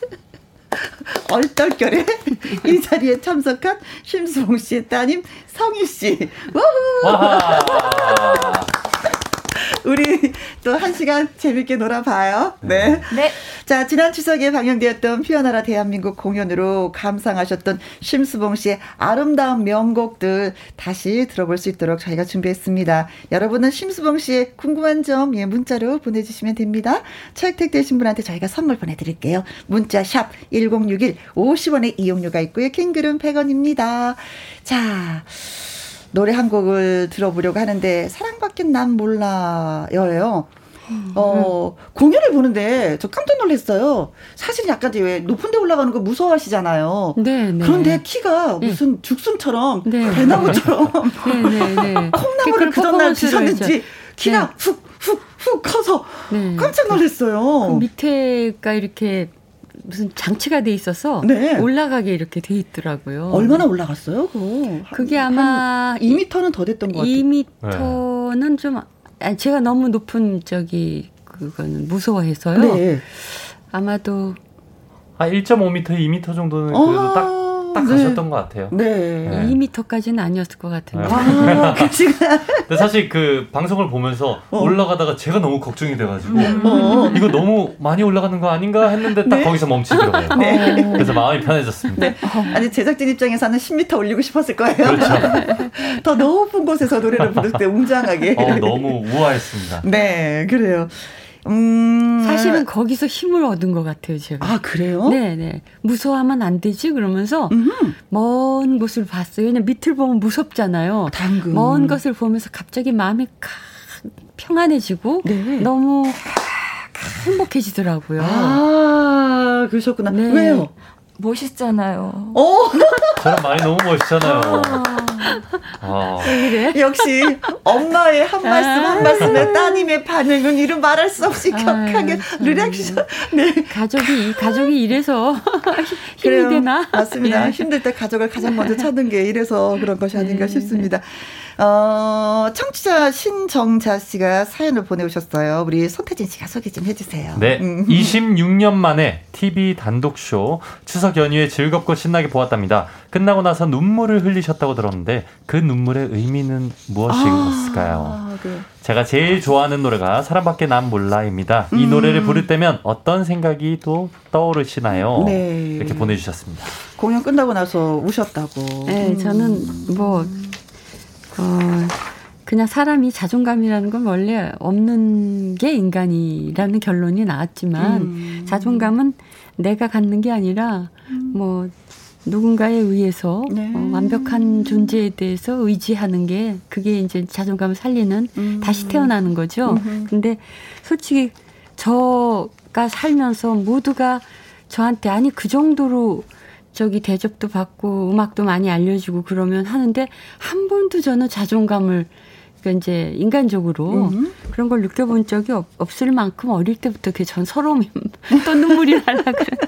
얼떨결에 이 자리에 참석한 심수봉 씨의 따님 성희 씨. 와후! 우리 또 한 시간 재밌게 놀아봐요. 네. 네. 자, 지난 추석에 방영되었던 피어나라 대한민국 공연으로 감상하셨던 심수봉 씨의 아름다운 명곡들 다시 들어볼 수 있도록 저희가 준비했습니다. 여러분은 심수봉 씨의 궁금한 점 예, 문자로 보내주시면 됩니다. 채택되신 분한테 저희가 선물 보내드릴게요. 문자 샵 1061 50원의 이용료가 있고요. 킹글은 100원입니다. 자. 노래 한 곡을 들어보려고 하는데 사랑밖에 난 몰라요예요. 어, 공연을 보는데 저 깜짝 놀랐어요. 사실 약간 왜 높은 데 올라가는 거 무서워하시잖아요. 네, 네. 그런데 키가 네. 무슨 네. 죽순처럼 네. 대나무처럼 네, 네, 콩나물을 그 전날 드셨는지 키가 훅훅훅 커서 깜짝 놀랐어요. 그 밑에가 이렇게 무슨 장치가 돼 있어서 네. 올라가게 이렇게 돼 있더라고요. 얼마나 올라갔어요? 그거? 그게 아마 2미터는 더 됐던 것 같아요. 2미터는 좀 아니, 제가 너무 높은 저기 그거는 무서워해서요. 네. 아마도 아 1.5m, 2m 정도는 그래도 아~ 딱 딱 네. 가셨던 것 같아요. 네. 네. 2미터까지는 아니었을 것 같은데. 아, 그 근데 사실 그 방송을 보면서 어. 올라가다가 제가 너무 걱정이 돼가지고 음. 어. 이거 너무 많이 올라가는 거 아닌가 했는데 딱 네. 거기서 멈추더라고요. 네. 그래서 마음이 편해졌습니다. 네. 아니 제작진 입장에서는 10m 올리고 싶었을 거예요. 그렇죠. 더 높은 곳에서 노래를 부를 때 웅장하게. 어, 너무 우아했습니다. 네, 그래요. 음. 사실은 거기서 힘을 얻은 것 같아요, 제가. 아, 그래요? 네네. 네. 무서워하면 안 되지? 그러면서 음흠. 먼 곳을 봤어요. 왜냐면 밑을 보면 무섭잖아요. 당근. 먼 것을 보면서 갑자기 마음이 평안해지고 네. 너무 행복해지더라고요. 아, 그러셨구나. 네. 왜요? 멋있잖아요. 어? 저랑 많이 너무 멋있잖아요. 아. 아. 역시 엄마의 한 말씀 한 말씀에 따님의 반응은 이루 말할 수 없이 격하게 리액션. 네. 가족이 가족이 이래서 힘이 그래요. 되나? 맞습니다. 예. 힘들 때 가족을 가장 먼저 찾는 게 이래서 그런 것이 아닌가 네. 싶습니다. 어, 청취자 신정자 씨가 사연을 보내오셨어요. 우리 손태진 씨가 소개 좀 해주세요. 네. 음. 26년 만에 TV 단독쇼 추석 연휴에 즐겁고 신나게 보았답니다. 끝나고 나서 눈물을 흘리셨다고 들었는데 그 눈물의 의미는 무엇이었을까요? 아, 네. 제가 제일 좋아하는 노래가 사람밖에 난 몰라입니다. 이 음. 노래를 부를 때면 어떤 생각이 또 떠오르시나요? 네. 이렇게 보내주셨습니다. 공연 끝나고 나서 우셨다고. 네, 저는 뭐 어, 그냥 사람이 자존감이라는 건 원래 없는 게 인간이라는 결론이 나왔지만 음. 자존감은 내가 갖는 게 아니라 음. 뭐 누군가에 의해서 네. 어, 완벽한 존재에 대해서 의지하는 게 그게 이제 자존감을 살리는 음. 다시 태어나는 거죠. 음흠. 근데 솔직히 저가 살면서 모두가 저한테 아니 그 정도로 저기 대접도 받고 음악도 많이 알려주고 그러면 하는데 한 번도 저는 자존감을 그러니까 이제 인간적으로 음. 그런 걸 느껴본 적이 없, 없을 만큼 어릴 때부터 그전 서러움이 또 눈물이 날라 그래.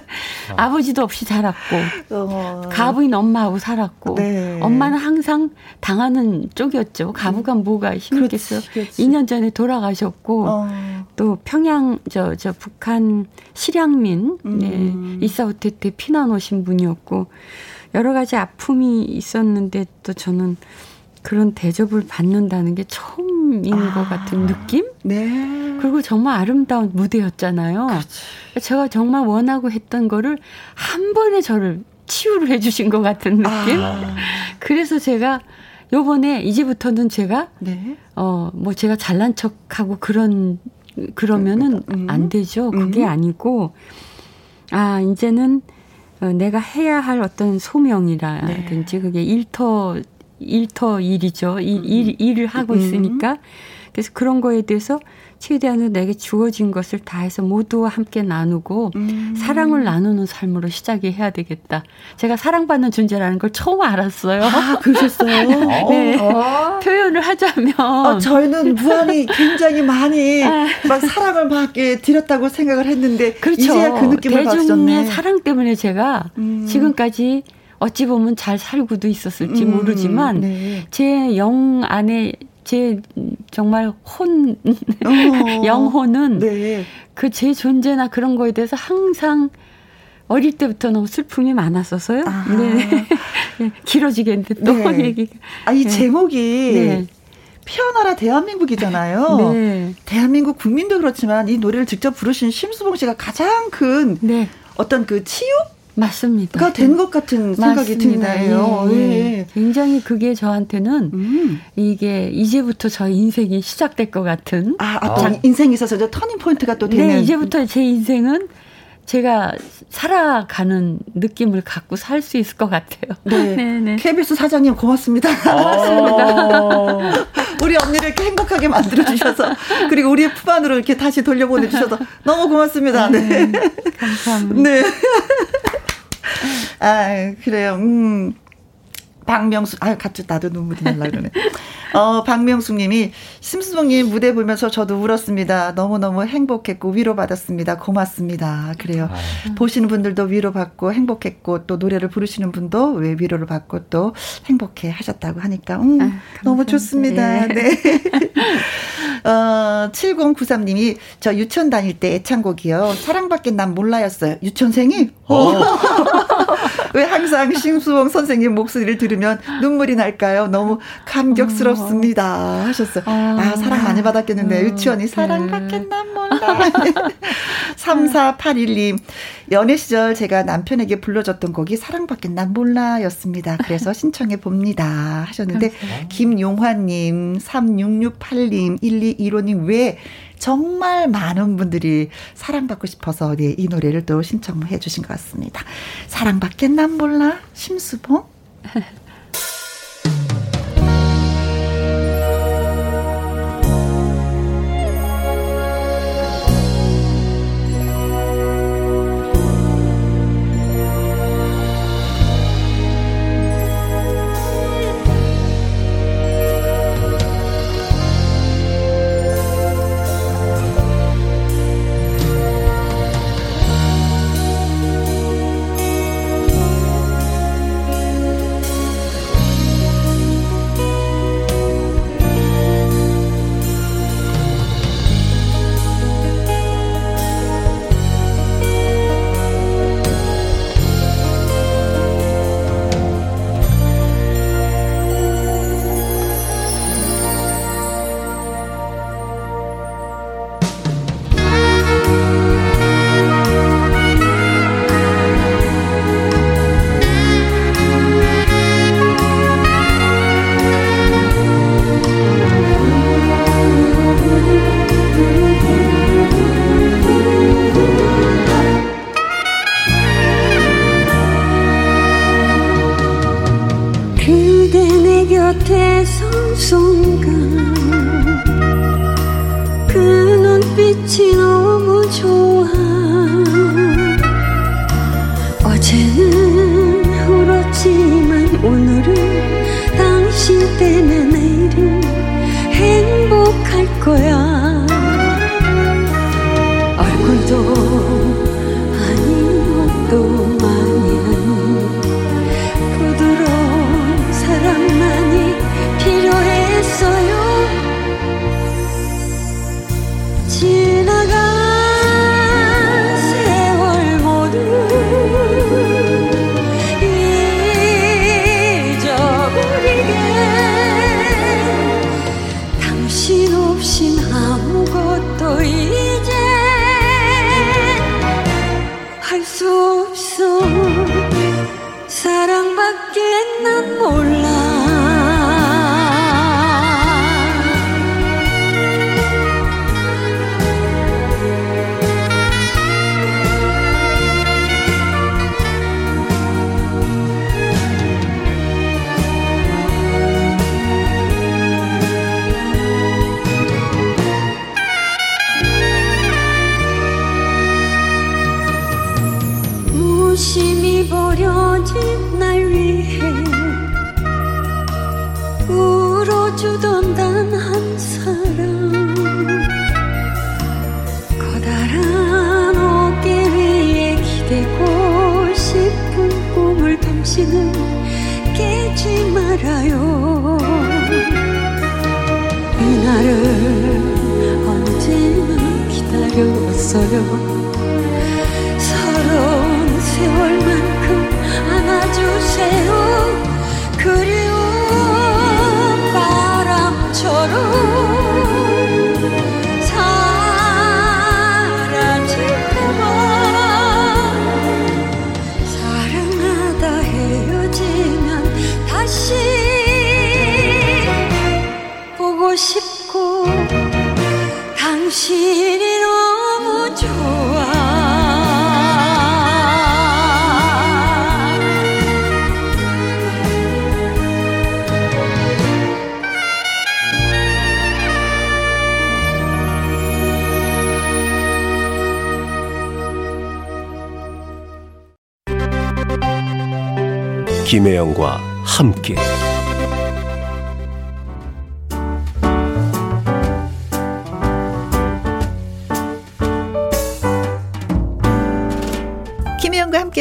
어. 아버지도 없이 자랐고 어. 가부인 엄마하고 살았고 네. 엄마는 항상 당하는 쪽이었죠. 가부가 음. 뭐가 힘들겠어요. 2년 전에 돌아가셨고 어. 또 평양 저 저 북한 실향민 음. 네, 이사우테 때 피난 오신 분이었고 여러 가지 아픔이 있었는데 또 저는 그런 대접을 받는다는 게 처음인 아, 것 같은 느낌? 네. 그리고 정말 아름다운 무대였잖아요. 그렇지. 제가 정말 원하고 했던 거를 한 번에 저를 치유를 해주신 것 같은 느낌? 아. 그래서 제가 요번에 이제부터는 제가 네. 어뭐 제가 잘난 척하고 그런 그러면은 음. 안 되죠. 그게 음. 아니고 아 이제는 어, 내가 해야 할 어떤 소명이라든지 네. 그게 일터 일터 일이죠. 일, 일, 일을 하고 음. 있으니까. 그래서 그런 거에 대해서 최대한은 내게 주어진 것을 다해서 모두와 함께 나누고 음. 사랑을 나누는 삶으로 시작이 해야 되겠다. 제가 사랑받는 존재라는 걸 처음 알았어요. 아, 그러셨어요? 네. 어. 표현을 하자면. 어, 저희는 무한히 굉장히 많이 아. 막 사랑을 받게 드렸다고 생각을 했는데. 그렇죠. 이제야 그 느낌을 받으셨네. 사랑 때문에 제가 음. 지금까지 어찌 보면 잘 살고도 있었을지 음, 모르지만 네. 제영 안에 제 정말 혼 어, 영혼은 네. 그제 존재나 그런 거에 대해서 항상 어릴 때부터 너무 슬픔이 많았어서요. 아. 네. 네. 길어지겠는데 또 네. 얘기. 아이 네. 제목이 네. 피어나라 대한민국이잖아요. 네. 대한민국 국민도 그렇지만 이 노래를 직접 부르신 심수봉 씨가 가장 큰 네. 어떤 그 치유 맞습니다. 가 된 것 같은 생각이 드네요. 예. 예. 굉장히 그게 저한테는 음. 이게 이제부터 저 인생이 시작될 것 같은. 아, 아. 장, 인생에 있어서 저 터닝 포인트가 또 되는. 네, 이제부터 제 인생은 제가 살아가는 느낌을 갖고 살 수 있을 것 같아요. 네. 네, 네. KBS 사장님 고맙습니다. 고맙습니다. 우리 언니를 이렇게 행복하게 만들어 주셔서 그리고 우리의 품 안으로 이렇게 다시 돌려보내 주셔서 너무 고맙습니다. 네. 네. 감사합니다. 네. 아, 그래요. 음. 박명수, 아유, 갑자기 나도 눈물이 날라 그러네. 어, 박명숙 님이, 심수봉님 무대 보면서 저도 울었습니다. 너무너무 행복했고 위로받았습니다. 고맙습니다. 그래요. 아유. 보시는 분들도 위로받고 행복했고 또 노래를 부르시는 분도 왜 위로를 받고 또 행복해 하셨다고 하니까, 음, 아, 너무 좋습니다. 네. 네. 어, 7093님이 저 유치원 다닐 때 애창곡이요. 사랑밖에 난 몰라였어요. 유치원생이? 어. 왜 항상 심수봉 선생님 목소리를 들으면 눈물이 날까요? 너무 감격스럽습니다. 하셨어요. 아, 아 사랑 많이 받았겠는데, 음, 유치원이 사랑받겠 네. 난 몰라. 3481님, 연애 시절 제가 남편에게 불러줬던 곡이 사랑받겠 난 몰라 였습니다. 그래서 신청해 봅니다. 하셨는데, 김용환님, 3668님, 1215님, 왜 정말 많은 분들이 사랑받고 싶어서 네, 이 노래를 또 신청해 주신 것 같습니다. 사랑받겠 난 몰라 심수봉.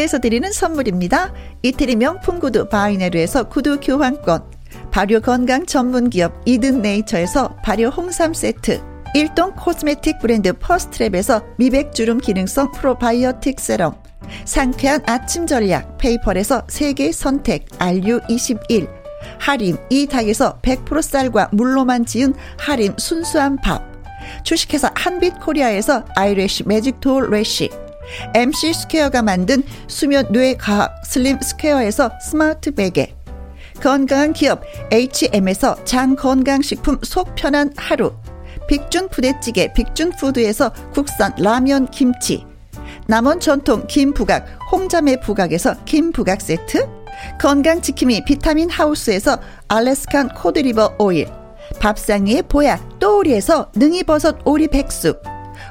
함께해서 드리는 선물입니다. 이태리 명품 구두 바이네르에서 구두 교환권 발효 건강 전문 기업 이든 네이처에서 발효 홍삼 세트 일동 코스메틱 브랜드 퍼스트랩에서 미백 주름 기능성 프로바이오틱 세럼 상쾌한 아침 전략 페이퍼에서 세계 선택 RU21 하림 이 닭에서 100% 쌀과 물로만 지은 하림 순수한 밥 주식회사 한빛 코리아에서 아이래쉬 매직톨 래쉬 MC 스퀘어가 만든 수면 뇌 과학 슬립 스퀘어에서 스마트 베개 건강한 기업 H&M에서 장 건강식품 속 편한 하루 빅준 부대찌개 빅준푸드에서 국산 라면 김치 남원 전통 김부각 홍자매 부각에서 김부각 세트 건강지킴이 비타민 하우스에서 Alaskan cod liver oil 밥상위의 보약 또우리에서 능이버섯 오리 백숙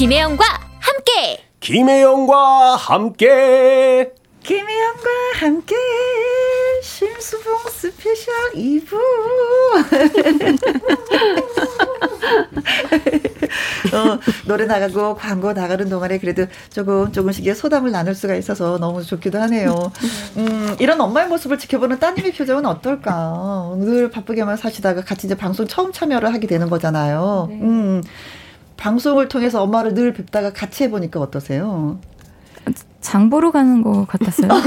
김혜영과 함께 김혜영과 함께 김혜영과 함께 심수봉 special 2부 어, 노래 나가고 광고 나가는 동안에 그래도 조금 조금씩 소담을 나눌 수가 있어서 너무 좋기도 하네요. 음, 이런 엄마의 모습을 지켜보는 따님의 표정은 어떨까? 늘 바쁘게만 사시다가 같이 이제 방송 처음 참여를 하게 되는 거잖아요. 네. 음, 방송을 통해서 엄마를 늘 뵙다가 같이 해보니까 어떠세요? 장 보러 가는 것 같았어요.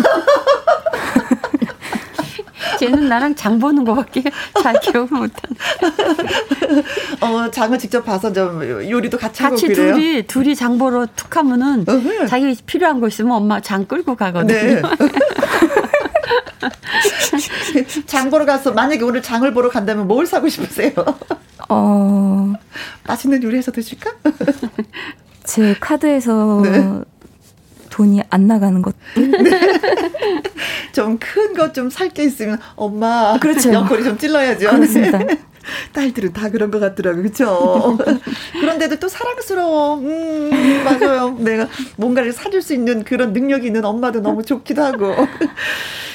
쟤는 나랑 장 보는 거밖에 잘 기억을 못하네. 어, 장을 직접 봐서 좀 요리도 같이 하고 같이 그래요? 둘이 둘이 장 보러 툭 하면은 어흥. 자기 필요한 거 있으면 엄마 장 끌고 가거든요. 네. 장 보러 가서 만약에 오늘 장을 보러 간다면 뭘 사고 싶으세요? 어 맛있는 요리해서 드실까? 제 카드에서 네. 돈이 안 나가는 것들. 네. 좀큰 것 좀 살 게 있으면 엄마 그렇죠. 옆구리 좀 찔러야죠. 그렇습니다. 딸들은 다 그런 것 같더라고요. 그렇죠? 그런데도 또 사랑스러워. 음, 맞아요. 내가 뭔가를 사줄 수 있는 그런 능력이 있는 엄마도 너무 좋기도 하고.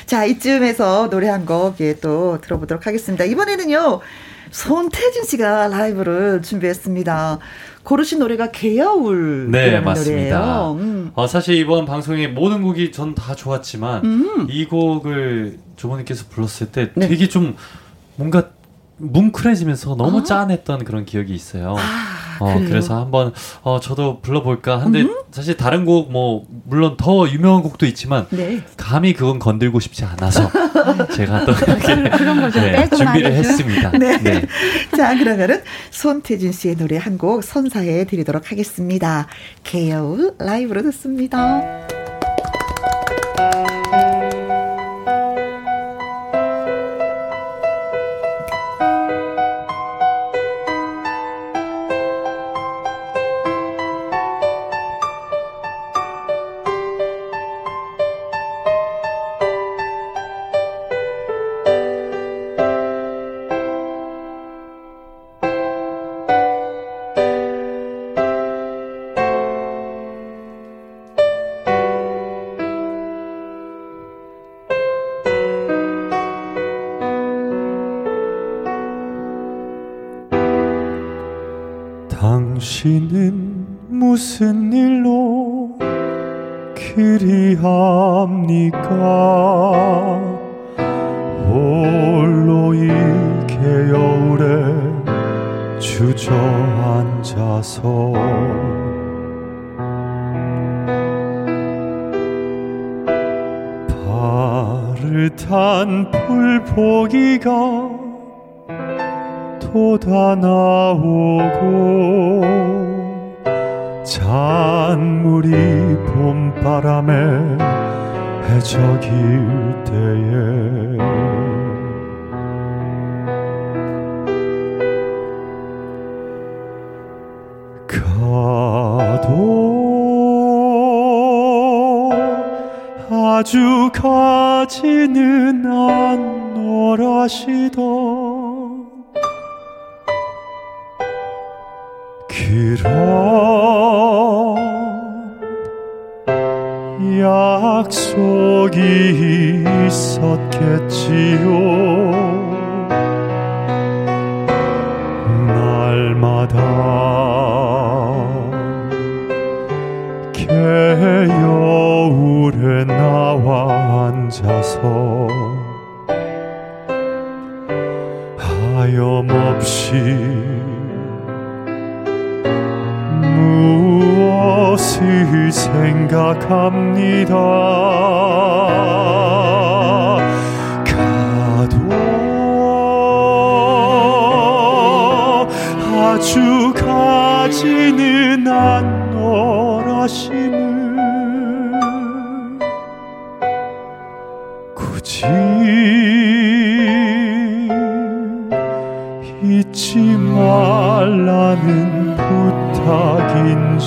자, 이쯤에서 노래 한 곡 예, 또 들어보도록 하겠습니다. 이번에는요. 손태진 씨가 라이브를 준비했습니다. 고르신 노래가 개야울 네 맞습니다. 음. 어, 사실 이번 방송의 모든 곡이 전 다 좋았지만 음. 이 곡을 조모님께서 불렀을 때 네. 되게 좀 뭔가 뭉클해지면서 너무 아. 짠했던 그런 기억이 있어요. 아. 어, 그래서 한번 어, 저도 불러볼까 한데 음 사실 다른 곡 뭐 물론 더 유명한 곡도 있지만 네. 감히 그건 건들고 싶지 않아서 제가 또 이렇게. 네, 준비를 했습니다. 네. 네. 자 그러면은 손태진 씨의 노래 한 곡 선사해 드리도록 하겠습니다. 개여우 라이브로 듣습니다. 말라는 부탁인지요.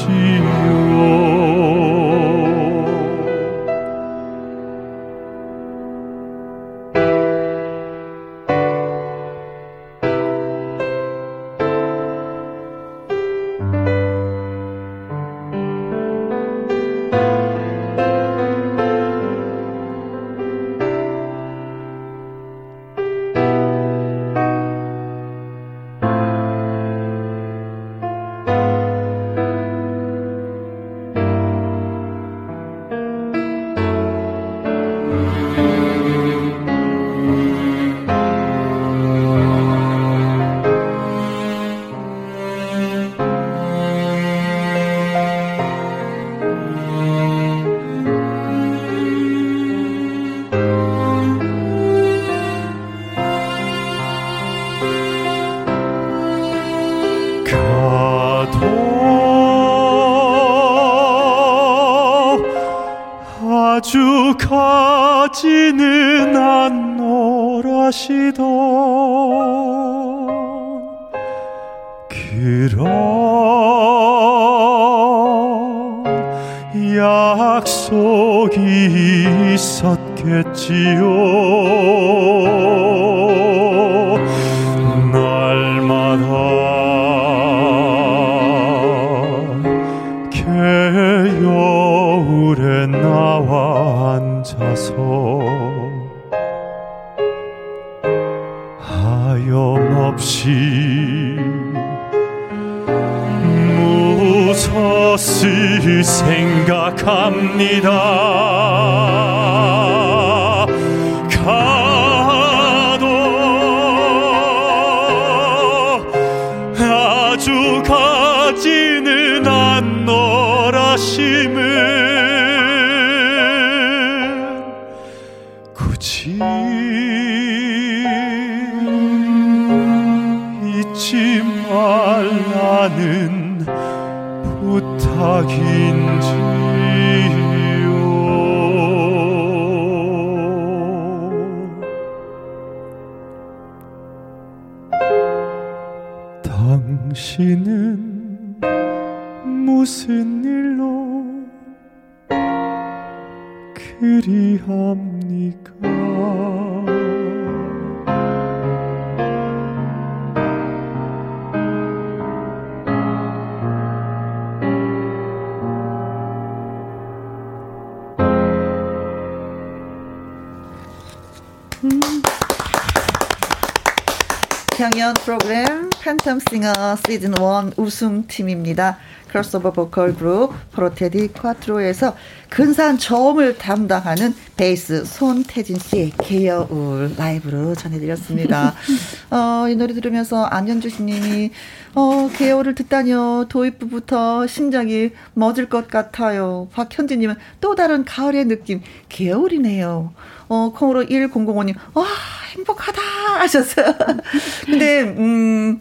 경연 프로그램 팬텀싱어 시즌 1 우승팀입니다. 크로스오버 보컬 그룹 프로테디 콰트로에서 근사한 저음을 담당하는 베이스 손태진 씨의 개여울 라이브로 전해드렸습니다. 어, 이 노래 들으면서 안현주 씨님이 어, 개여울을 듣다니요. 도입부부터 심장이 멎을 것 같아요. 박현진님은 또 다른 가을의 느낌 개여울이네요. 어, 콩으로 1005님 와 행복하다 하셨어요. 근데 음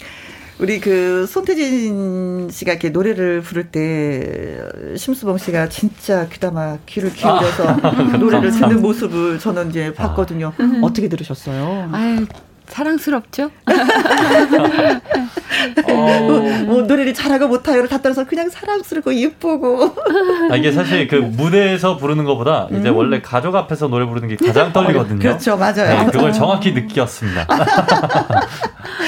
우리 그 손태진 씨가 이렇게 노래를 부를 때 심수봉 씨가 진짜 귀담아 귀를 기울여서 아, 노래를 듣는 모습을 저는 이제 봤거든요. 어떻게 들으셨어요? 아유, 사랑스럽죠? 뭐, 뭐 노래를 잘하고 못하고를 다 떠나서 그냥 사랑스럽고 예쁘고. 아, 이게 사실 그 무대에서 부르는 것보다 이제 음. 원래 가족 앞에서 노래 부르는 게 가장 떨리거든요. 그렇죠, 맞아요. 네, 그걸 맞아요. 정확히 느꼈습니다.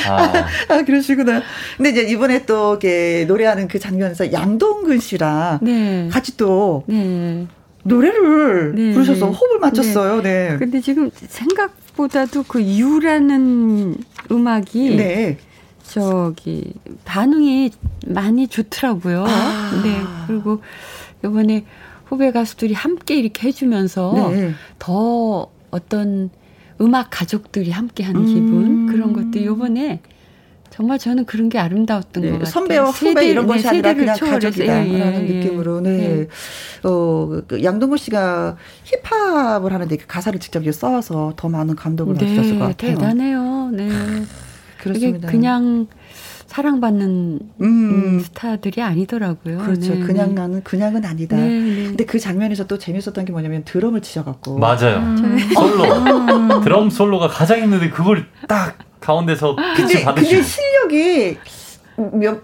아, 아, 그러시구나. 근데 이제 이번에 또 이렇게 노래하는 그 장면에서 양동근 씨랑 네. 같이 또 네. 노래를 네. 부르셔서 호흡을 맞췄어요. 네. 근데 지금 생각 보다도 그 유라는 음악이 네. 저기 반응이 많이 좋더라고요. 아. 네. 그리고 이번에 후배 가수들이 함께 이렇게 해주면서 네. 더 어떤 음악 가족들이 함께 하는 음. 기분 그런 것들 요번에 정말 저는 그런 게 아름다웠던 네, 것 같아요. 선배와 후배 세대, 이런 것이 네, 아니라 그냥 가족이다라는 예, 예, 예, 느낌으로. 네. 네. 어, 그 양동근 씨가 힙합을 하는데 그 가사를 직접 써서 더 많은 감동을 네, 받으셨을 것 같아요. 대단해요. 네. 그렇습니다. 그냥 사랑받는 음. 음. 스타들이 아니더라고요. 그렇죠. 네, 그냥 나는 네. 그냥은 아니다. 네, 네. 근데 그 장면에서 또 재밌었던 게 뭐냐면 드럼을 치셔갖고 맞아요. 음. 솔로 음. 드럼 솔로가 가장 힘든데 그걸 딱 가운데서 빛을 받으시고. 그게 실력이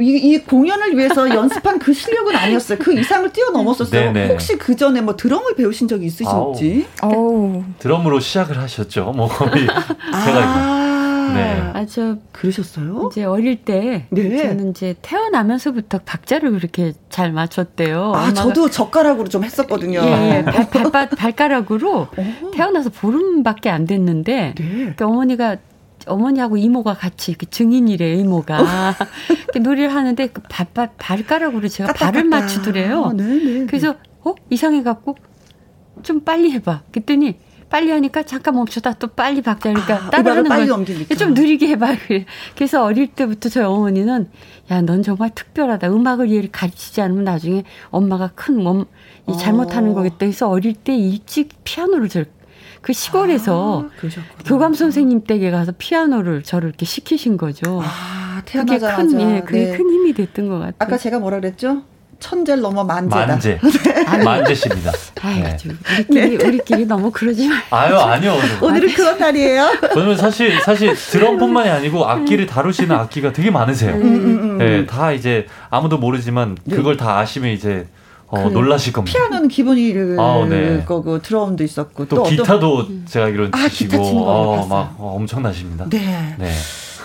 이, 이, 공연을 위해서 연습한 그 실력은 아니었어요. 그 이상을 뛰어넘었었어요. 네네. 혹시 그 전에 뭐 드럼을 배우신 적이 있으신지? 아우. 드럼으로 시작을 하셨죠. 뭐 거의 아. 제가 네. 아, 저 그러셨어요? 이제 어릴 때 네. 저는 이제 태어나면서부터 박자를 그렇게 잘 맞췄대요. 아, 저도 젓가락으로 좀 했었거든요. 예, 예. 발, 발, 발 가락으로 태어나서 보름밖에 안 됐는데 네. 그 어머니가 어머니하고 이모가 같이 그 증인이래 이모가 노래를 하는데 그 발, 발, 발가락으로 제가 까딱, 발을 맞추더래요. 아, 그래서 어 이상해 갖고 좀 빨리 해봐. 그랬더니 빨리 하니까 잠깐 멈춰다 또 빨리 박자니까 아, 따라 하는 빨리 넘기니까. 좀 느리게 해봐. 그래서 어릴 때부터 저희 어머니는 야 넌 정말 특별하다. 음악을 얘를 가르치지 않으면 나중에 엄마가 큰 몸, 이 잘못하는 어. 거겠다 해서 어릴 때 일찍 피아노를 절, 그 시골에서 아, 교감 선생님 댁에 가서 피아노를 저를 이렇게 시키신 거죠. 아, 태어나자마자. 그게 큰, 예, 그게 네. 큰 힘이 됐던 것 같아요. 아까 제가 뭐라 그랬죠? 천재를 넘어 만재다. 만재. 네. 만재십니다. 아유, 네. 우리끼리, 네. 우리끼리 너무 그러지 마. 아유, 아니요. 오늘 은 그런 날이에요. 저는 사실, 사실 드럼뿐만이 아니고 악기를 다루시는 악기가 되게 많으세요. 음, 음, 음. 네, 다 이제 아무도 모르지만 네. 그걸 다 아시면 이제 어, 그 놀라실 겁니다. 피아노는 기본이 아, 네. 거고 드럼도 있었고 또, 또 기타도 어떤... 제가 알기로는 아, 치시고 어, 막 어, 엄청나십니다. 네. 네.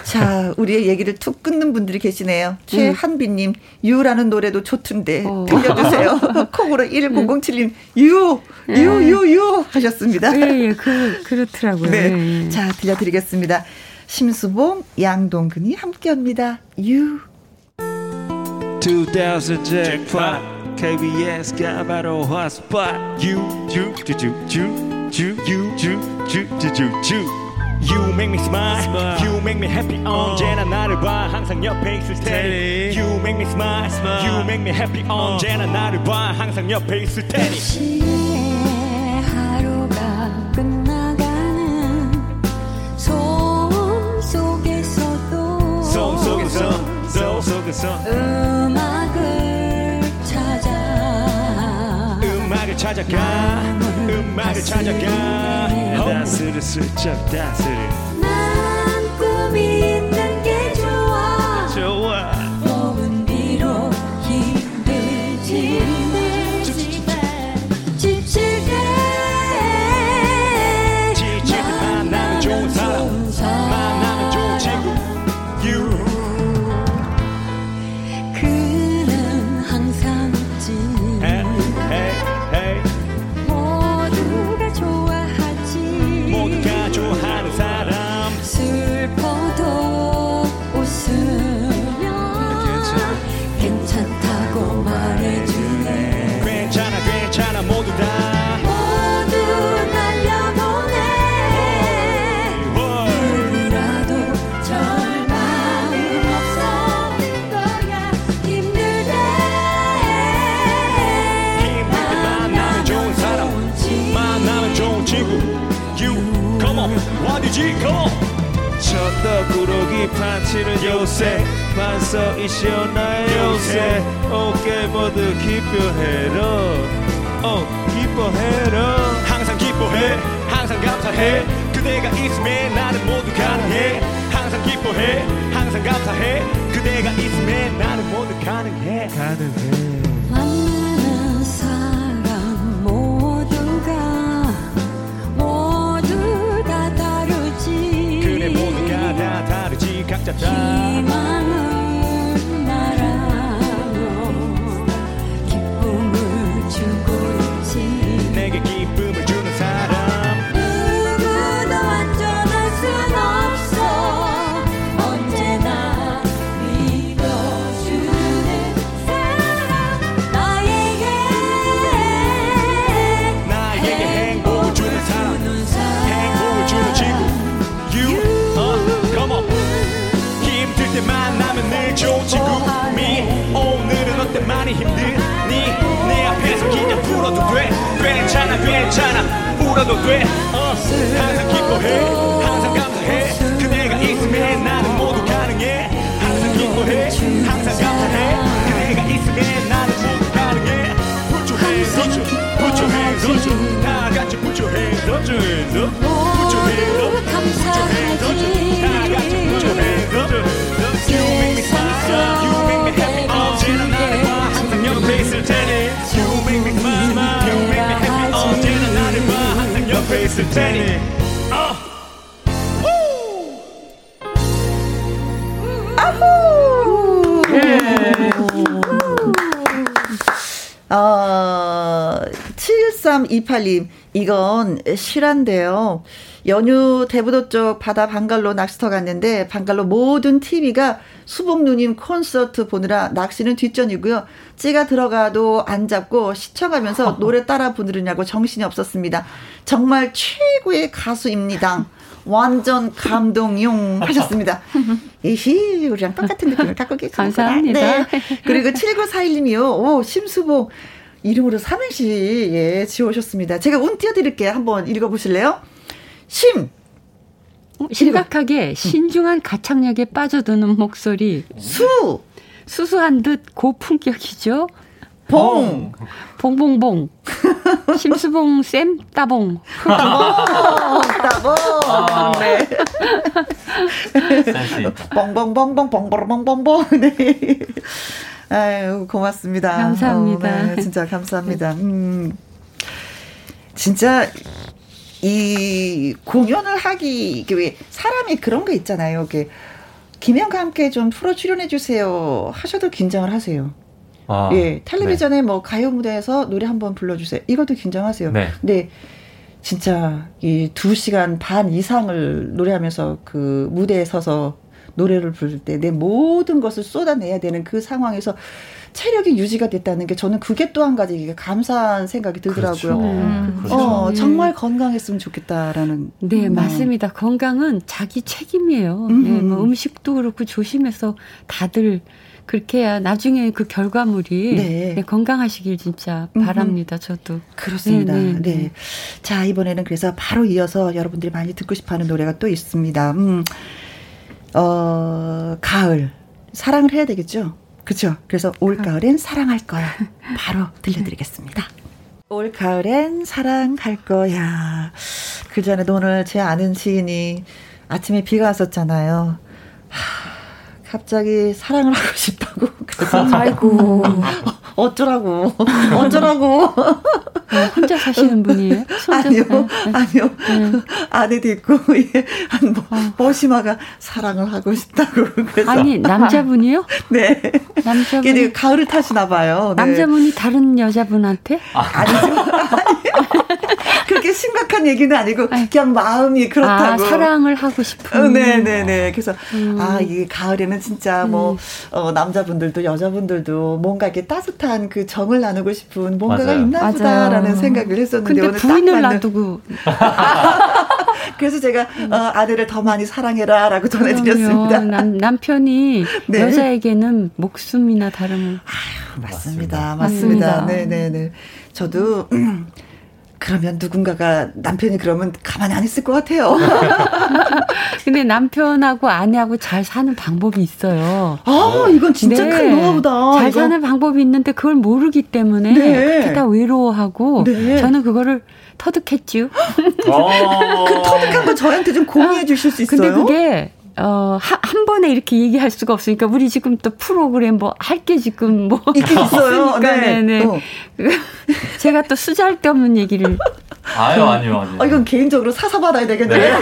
자, 우리의 얘기를 툭 끊는 분들이 계시네요. 최한비님, 유라는 노래도 좋던데 어. 들려주세요. 콩으로 1007님, 유, 유, 유, 유 하셨습니다. 예, 예, 그, 그렇더라고요. 네. 예, 예. 자, 들려드리겠습니다. 심수봉, 양동근이 함께합니다. 유. 2000 jackpot. KBS 가 바로 핫스팟 유주주주주주주주주주 You make me smile, you make me happy 언제나 나를 봐 항상 옆에 있을 테니 You make me smile, you make me happy 언제나 나를 봐 항상 옆에 있을 테니 손 속에서 손 속에서 음악 찾아가. 음악을 찾아가. 다스를 슬쩍 다스를 천덕꾸러기 파치는 요새. 반서이시오 나의 요새. 오케이 모두 기뻐해라 어 기뻐해라 항상 기뻐해 항상 감사해. 그대가 있음에 나는 모두 가능해. 항상 기뻐해 항상 감사해. 그대가 있음에 나는 모두 가능해. 가능해 期望 괜찮아 괜찮아 울어도 돼 어, 항상 기뻐해 항상 감사해 그대가 있으면 나는 모두 가능해 항상 기뻐해 항상 감사해 그대가 있으면 나는 모두 가능해 Put your hands up Put your hands up 다 같이 Put your hands up Put your hands up Put your hands up Put your hands up 다 같이 Put your hands up You make me smile You make me happy 언제나 나를 봐 항상 옆에 있을 테니 You make me smile 있을 테니 어. 아후! 어, 7328님, 이건 실한데요. 연휴 대부도 쪽 바다 방갈로 낚시터 갔는데, 방갈로 모든 TV가 수복 누님 콘서트 보느라 낚시는 뒷전이고요. 찌가 들어가도 안 잡고 시청하면서 노래 따라 부르느냐고 정신이 없었습니다. 정말 최고의 가수입니다. 완전 감동용 하셨습니다. 이히, 우리랑 똑같은 느낌을 갖고 계십니다. 감사합니다. 네. 그리고 7941님이요. 오, 심수봉. 이름으로 삼행시, 예, 지어오셨습니다. 제가 운 띄워드릴게요. 한번 읽어보실래요? 심! 어, 심각하게 신중한 가창력에 빠져드는 목소리. 수! 수수한 듯 고품격이죠. 봉! 봉봉봉. 심수봉 쌤 따봉. 따봉! 따봉! 네. 뻥뻥뻥뻥 뻥뻥뻥뻥뻥. 네. 아유, 고맙습니다. 감사합니다. 어, 네, 진짜 감사합니다. 음. 진짜 이 공연을 하기 왜 사람이 그런 거 있잖아요. 이게 김영과 함께 좀 프로 출연해 주세요. 하셔도 긴장을 하세요. 아, 예, 텔레비전에 뭐 가요 무대에서 노래 한번 불러주세요. 이것도 긴장하세요. 네. 근데 진짜 이 두 시간 반 이상을 노래하면서 그 무대에 서서 노래를 부를 때 내 모든 것을 쏟아내야 되는 그 상황에서 체력이 유지가 됐다는 게 저는 그게 또 한 가지 이게 감사한 생각이 들더라고요. 그렇죠. 음, 그렇죠. 어, 네. 정말 건강했으면 좋겠다라는. 네, 음. 맞습니다. 건강은 자기 책임이에요. 음. 네, 뭐 음식도 그렇고 조심해서 다들 그렇게 해야 나중에 그 결과물이 네. 네, 건강하시길 진짜. 바랍니다. 저도. 그렇습니다. 네, 네, 네, 네. 자, 이번에는 그래서 바로 이어서 여러분들이 많이 듣고 싶어 하는 노래가 또 있습니다. 음, 어, 가을. 사랑을 해야 되겠죠? 그죠? 그래서 올 가을엔 사랑할 거야. 바로 들려드리겠습니다. 올 가을엔 사랑할 거야. 그 전에도 오늘 제 아는 지인이 아침에 비가 왔었잖아요. 하, 갑자기 사랑을 하고 싶다고. 그래서 아이고. 어쩌라고. 어쩌라고. 어, 혼자 사시는 분이에요? 손자- 아니요, 네, 네. 아니요. 네. 아내도 있고, 예. 한, 뭐, 보시마가 사랑을 하고 싶다고. 그래서. 아니, 남자분이요? 네. 남자분이. 걔네 가을을 타시나 봐요. 네. 남자분이 다른 여자분한테? 아 니죠. 그렇게 심각한 얘기는 아니고, 그냥 마음이 아, 그렇다고. 사랑을 하고 싶은. 어, 네네네. 그래서, 음. 아, 이 가을에는 진짜 뭐, 어, 남자분들도 여자분들도 뭔가 이렇게 따뜻한 그 정을 나누고 싶은 뭔가가 맞아요. 있나 맞아 요. 보다라는 생각을 했었는데, 근데 오늘 부인을 놔두고. 그래서 제가, 어, 아내를 더 많이 사랑해라라고 전해드렸습니다. 남, 남편이 네. 여자에게는 목숨이나 다름을. 맞습니다. 맞습니다. 맞습니다. 네네네. 저도, 음, 그러면 누군가가 남편이 그러면 가만히 안 있을 것 같아요. 근데 남편하고 아내하고 잘 사는 방법이 있어요. 네. 아, 이건 진짜 큰 노하우다, 잘 이거. 사는 방법이 있는데 그걸 모르기 때문에 네. 그렇게 다 외로워하고 네. 저는 그거를 터득했죠. 그 터득한 거 저한테 좀 공유해 주실 수 있어요? 근데 그게 어, 한, 한 번에 이렇게 얘기할 수가 없으니까 우리 지금 또 프로그램 뭐 할 게 지금 뭐 있긴 있어요. 네. 네네. 어. 제가 또 쓰잘데없는 얘기를 아유, 아니요, 아니요. 어, 이건 개인적으로 사서 받아야 되겠네요.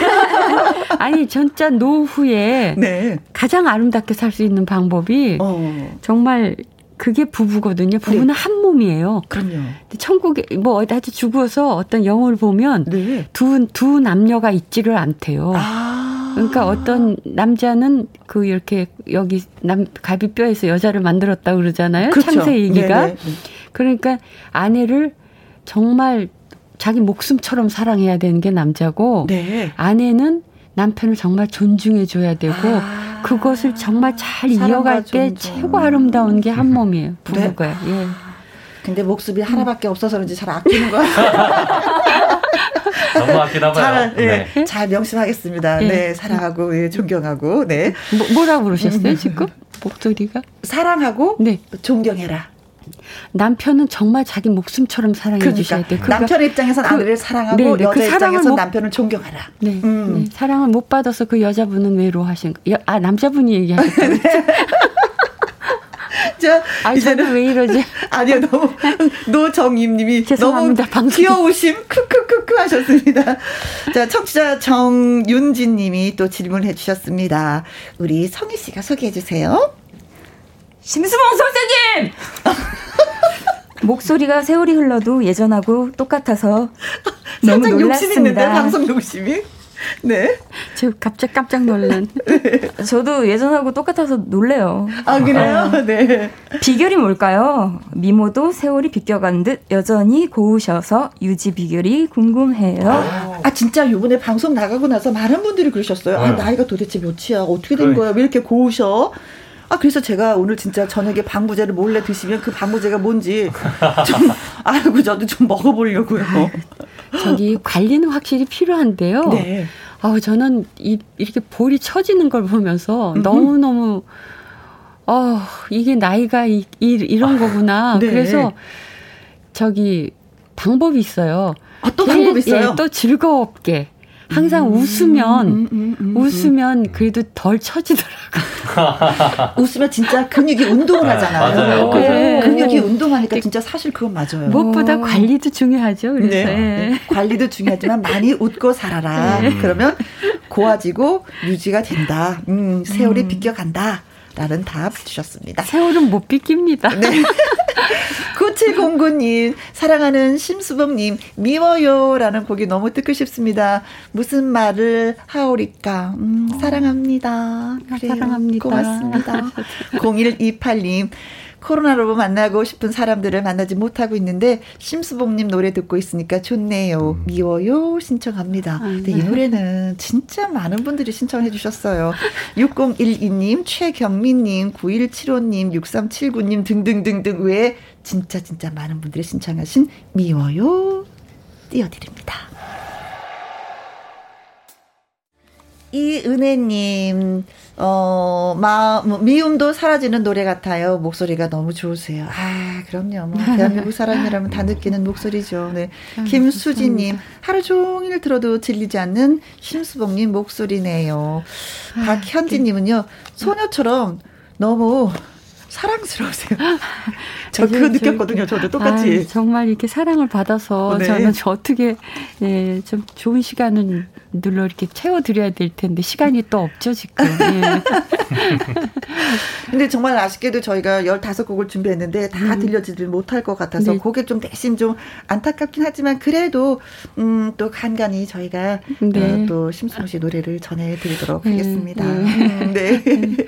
아니 진짜 노후에 네. 가장 아름답게 살 수 있는 방법이 어. 정말 그게 부부거든요. 부부는 한 몸이에요. 그럼요. 근데 천국에 뭐 어디 아주 죽어서 어떤 영화를 보면 네. 두, 두 남녀가 있지를 않대요. 아. 그러니까 어떤 남자는 그 이렇게 여기 남 갈비뼈에서 여자를 만들었다 그러잖아요. 그렇죠. 창세이기가. 네네. 그러니까 아내를 정말 자기 목숨처럼 사랑해야 되는 게 남자고 네. 아내는 남편을 정말 존중해 줘야 되고 그것을 정말 잘 이어갈 때 최고 아름다운 게 한 몸이에요. 부부가. 네. 예. 근데 목숨이 하나밖에 없어서 그런지 잘 아끼는 거야. 너무 아끼나 봐요. 잘, 네. 네. 잘 명심하겠습니다. 네, 네 사랑하고 예, 존경하고. 네. 뭐, 뭐라 부르셨어요 지금 목소리가? 사랑하고 네. 존경해라. 남편은 정말 자기 목숨처럼 사랑해 그러니까, 주셔야 돼. 남편 입장에서 그, 아내를 사랑하고 네, 네, 여자 그 입장에서 못, 남편을 존경하라. 네, 음. 네, 사랑을 못 받아서 그 여자분은 외로워하신 거. 아 남자분이 얘기하셨다. 네. 자, 아, 이제는 왜 이러지? 아니요, 너무 노정임님이 너무 귀여우심 크크크크 하셨습니다. 자, 청취자 정윤진님이 또 질문해 주셨습니다. 우리 성희 씨가 소개해 주세요. 심수봉 선생님! 목소리가 세월이 흘러도 예전하고 똑같아서 너무 놀랐습니다. 있는데, 방송 욕심이. 네. 저 갑자기 깜짝 놀란. 네. 저도 예전하고 똑같아서 놀래요. 아, 그래요? 어. 네. 비결이 뭘까요? 미모도 세월이 비껴간 듯 여전히 고우셔서 유지 비결이 궁금해요. 아, 아 진짜 요번에 방송 나가고 나서 많은 분들이 그러셨어요. 아, 네. 나이가 도대체 몇이야? 어떻게 된 거야? 왜 이렇게 고우셔? 아, 그래서 제가 오늘 진짜 저녁에 방부제를 몰래 드시면 그 방부제가 뭔지 좀 알고 저도 좀 먹어보려고요. 저기 관리는 확실히 필요한데요. 네. 아우, 저는 이, 이렇게 볼이 처지는 걸 보면서 너무 너무, 어, 이게 나이가 이, 이, 이런 거구나. 네. 그래서 저기 방법이 있어요. 아, 또 방법 있어요? 예, 또 즐겁게. 항상 음, 웃으면 음, 음, 음, 음. 웃으면 그래도 덜 처지더라고. 웃으면 진짜 근육이 운동을 네, 하잖아요. 맞아요. 그 네. 근육이 운동하니까 진짜 사실 그건 맞아요. 무엇보다 오. 관리도 중요하죠. 그래서 네. 네. 관리도 중요하지만 많이 웃고 살아라. 네. 그러면 고와지고 유지가 된다. 음, 세월이 비껴간다. 라는 답 주셨습니다. 세월은 못 비깁니다. 네. 9709님, 사랑하는 심수봉님, 미워요. 라는 곡이 너무 듣고 싶습니다. 무슨 말을 하오리까? 음, 사랑합니다. 그래요. 사랑합니다. 고맙습니다. 0128님, 코로나로 만나고 싶은 사람들을 만나지 못하고 있는데 심수봉님 노래 듣고 있으니까 좋네요. 음. 미워요 신청합니다. 아, 네. 이 노래는 진짜 많은 분들이 신청해 주셨어요. 6012님, 최경민님, 9175님, 6379님 등등등등 외에 진짜 진짜 많은 분들이 신청하신 미워요 띄워드립니다. 이은혜님, 어, 마, 뭐, 미움도 사라지는 노래 같아요. 목소리가 너무 좋으세요. 아, 그럼요. 뭐, 대한민국 사람이라면 다 느끼는 목소리죠. 네. 아, 김수지님, 하루 종일 들어도 질리지 않는 심수봉님 목소리네요. 아, 박현지님은요, 소녀처럼 너무 사랑스러우세요. 저 그거 느꼈거든요. 저도 똑같이. 아, 정말 이렇게 사랑을 받아서 네. 저는 저 어떻게 예, 좀 좋은 시간을 눌러 이렇게 채워드려야 될 텐데 시간이 또 없죠 지금. 예. 근데 정말 아쉽게도 저희가 15곡을 준비했는데 다 음. 들려지질 못할 것 같아서 네. 그게 좀 대신 좀 안타깝긴 하지만 그래도 음, 또 간간히 저희가 네. 어, 또 심수봉 씨 노래를 전해드리도록 네. 하겠습니다. 네. 음, 네.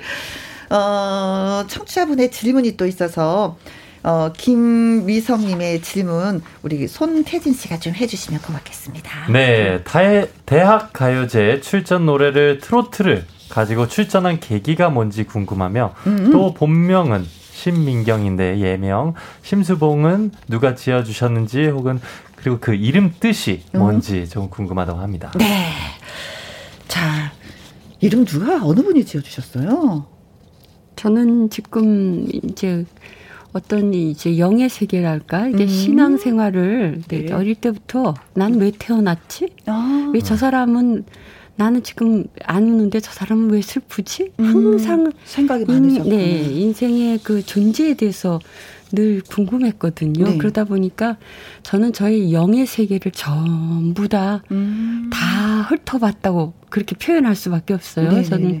어, 청취자분의 질문이 또 있어서 어, 김미성님의 질문 우리 손태진 씨가 좀 해주시면 고맙겠습니다. 네, 대, 대학 가요제 출전 노래를 트로트를 가지고 출전한 계기가 뭔지 궁금하며 음음. 또 본명은 신민경인데 예명 심수봉은 누가 지어주셨는지 혹은 그리고 그 이름 뜻이 음. 뭔지 음. 좀 궁금하다고 합니다. 네, 자 이름 누가 어느 분이 지어주셨어요? 저는 지금 이제 어떤 이제 영의 세계랄까 이게 음. 신앙 생활을 네. 어릴 때부터 난 왜 태어났지? 아. 왜저 사람은 나는 지금 안 우는데 저 사람은 왜 슬프지? 음. 항상 생각이 많으셨고 네, 인생의 그 존재에 대해서 늘 궁금했거든요. 네. 그러다 보니까 저는 저의 영의 세계를 전부 다다 음. 훑어봤다고 그렇게 표현할 수밖에 없어요. 네네네. 저는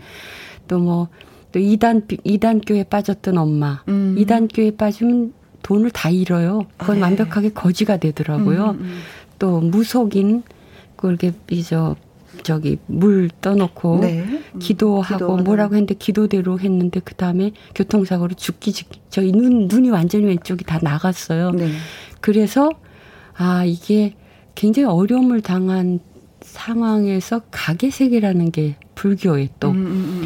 또뭐 또 이단 이단 교에 빠졌던 엄마, 음. 이단 교에 빠지면 돈을 다 잃어요. 그건 아, 예. 완벽하게 거지가 되더라고요. 음, 음, 음. 또 무속인 그렇게 이저 저기 물 떠놓고 네. 음, 기도하고 기도하는. 뭐라고 했는데 기도대로 했는데 그 다음에 교통사고로 죽기 직기 저희 눈 눈이 완전히 왼쪽이 다 나갔어요. 네. 그래서 아 이게 굉장히 어려움을 당한 상황에서 가게 세계라는 게 불교에 또 음, 음, 음.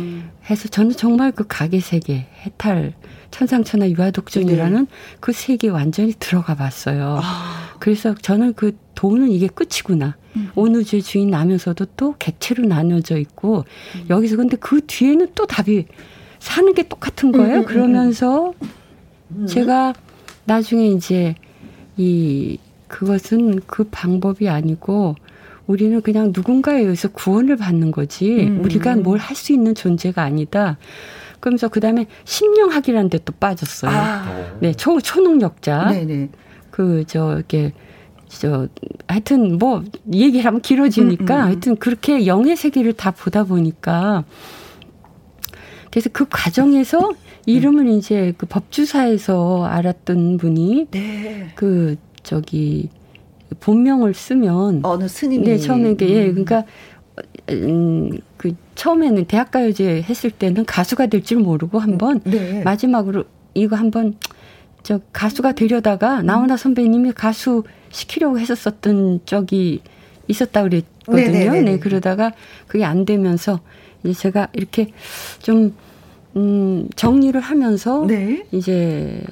해서 저는 정말 그 가게 세계 해탈 천상천하 유아독존이라는 네. 그 세계에 완전히 들어가 봤어요. 아. 그래서 저는 그 돈은 이게 끝이구나. 음. 온 우주의 주인 나면서도 또 객체로 나눠져 있고 음. 여기서 근데 그 뒤에는 또 답이 사는 게 똑같은 거예요. 음, 음, 음 그러면서 음. 제가 나중에 이제 이 그것은 그 방법이 아니고 우리는 그냥 누군가에 의해서 구원을 받는 거지 우리가 뭘 할 수 있는 존재가 아니다. 그러면서 그 다음에 심령학이라는 데 또 빠졌어요. 아. 네, 초, 초능력자. 네네. 그, 저, 이렇게, 저, 하여튼 뭐, 얘기를 하면 길어지니까 음, 음, 음. 하여튼 그렇게 영의 세계를 다 보다 보니까 그래서 그 과정에서 이름을 음. 이제 그 법주사에서 알았던 분이 네. 그, 저기, 본명을 쓰면 어느 스님이 네 처음에 이게 예 그러니까 음, 그 처음에는 대학가요제 했을 때는 가수가 될 줄 모르고 한번 네. 마지막으로 이거 한번 저 가수가 되려다가 나훈아 선배님이 가수 시키려고 했었었던 적이 있었다 그랬거든요. 네네네네. 네, 네, 네. 네 그러다가 그게 안 되면서 이제 제가 이렇게 좀 음, 정리를 하면서 네. 이제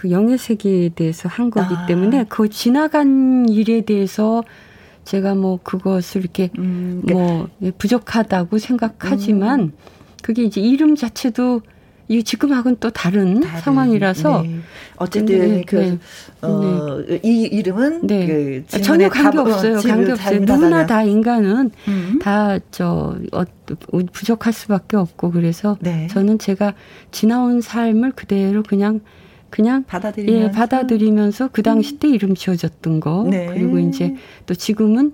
그 영예 세계에 대해서 한 거기 아. 때문에 그 지나간 일에 대해서 제가 뭐 그것을 이렇게 음, 뭐 예, 부족하다고 생각하지만 음. 그게 이제 이름 자체도 이 지금하고는 또 다른, 다른 상황이라서 네. 어쨌든 네, 그 네. 어, 네. 이 이름은 네. 그 전혀 관계 없어요. 관계 없어요. 누구나 다 인간은 음. 다저 어, 부족할 수밖에 없고 그래서 네. 저는 제가 지나온 삶을 그대로 그냥 그냥 받아들이면서, 예, 받아들이면서 그 당시 때 이름 지어졌던 거 네. 그리고 이제 또 지금은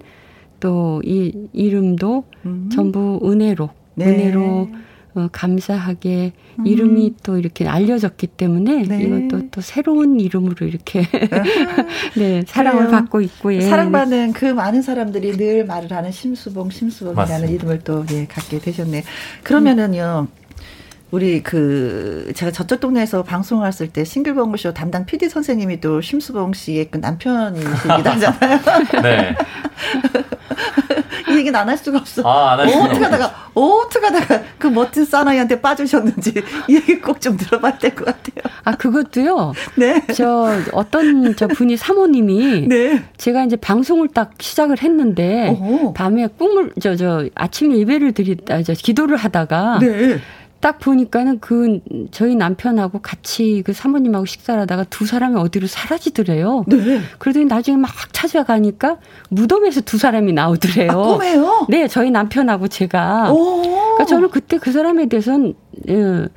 또 이 이름도 음. 전부 은혜로 네. 은혜로 어, 감사하게 음. 이름이 또 이렇게 알려졌기 때문에 네. 이것도 또 새로운 이름으로 이렇게 네 사랑을 그래요. 받고 있고 예. 사랑받는 그 많은 사람들이 늘 말을 하는 심수봉 심수봉이라는 맞습니다. 이름을 또 예, 갖게 되셨네요. 그러면은요. 음. 우리 그 제가 저쪽 동네에서 방송했을 때 싱글벙글 쇼 담당 PD 선생님이 또 심수봉 씨의 그 남편이시기도 하잖아요. 네. 이 얘기는 안 할 수가 없어. 아, 어떻게 하다가, 어떻게 하다가 그 멋진 사나이한테 빠지셨는지 이 얘기 꼭 좀 들어봐야 될 것 같아요. 아, 그것도요? 네. 저 어떤 저 분이 사모님이 네. 제가 이제 방송을 딱 시작을 했는데 어허. 밤에 꿈을, 저, 저 아침에 예배를 드리다, 저 기도를 하다가 네. 딱 보니까는 그 저희 남편하고 같이 그 사모님하고 식사를 하다가 두 사람이 어디로 사라지더래요. 네. 그러더니 나중에 막 찾아가니까 무덤에서 두 사람이 나오더래요. 아, 꿈에요? 네, 저희 남편하고 제가. 오. 그러니까 저는 그때 그 사람에 대해서는 예,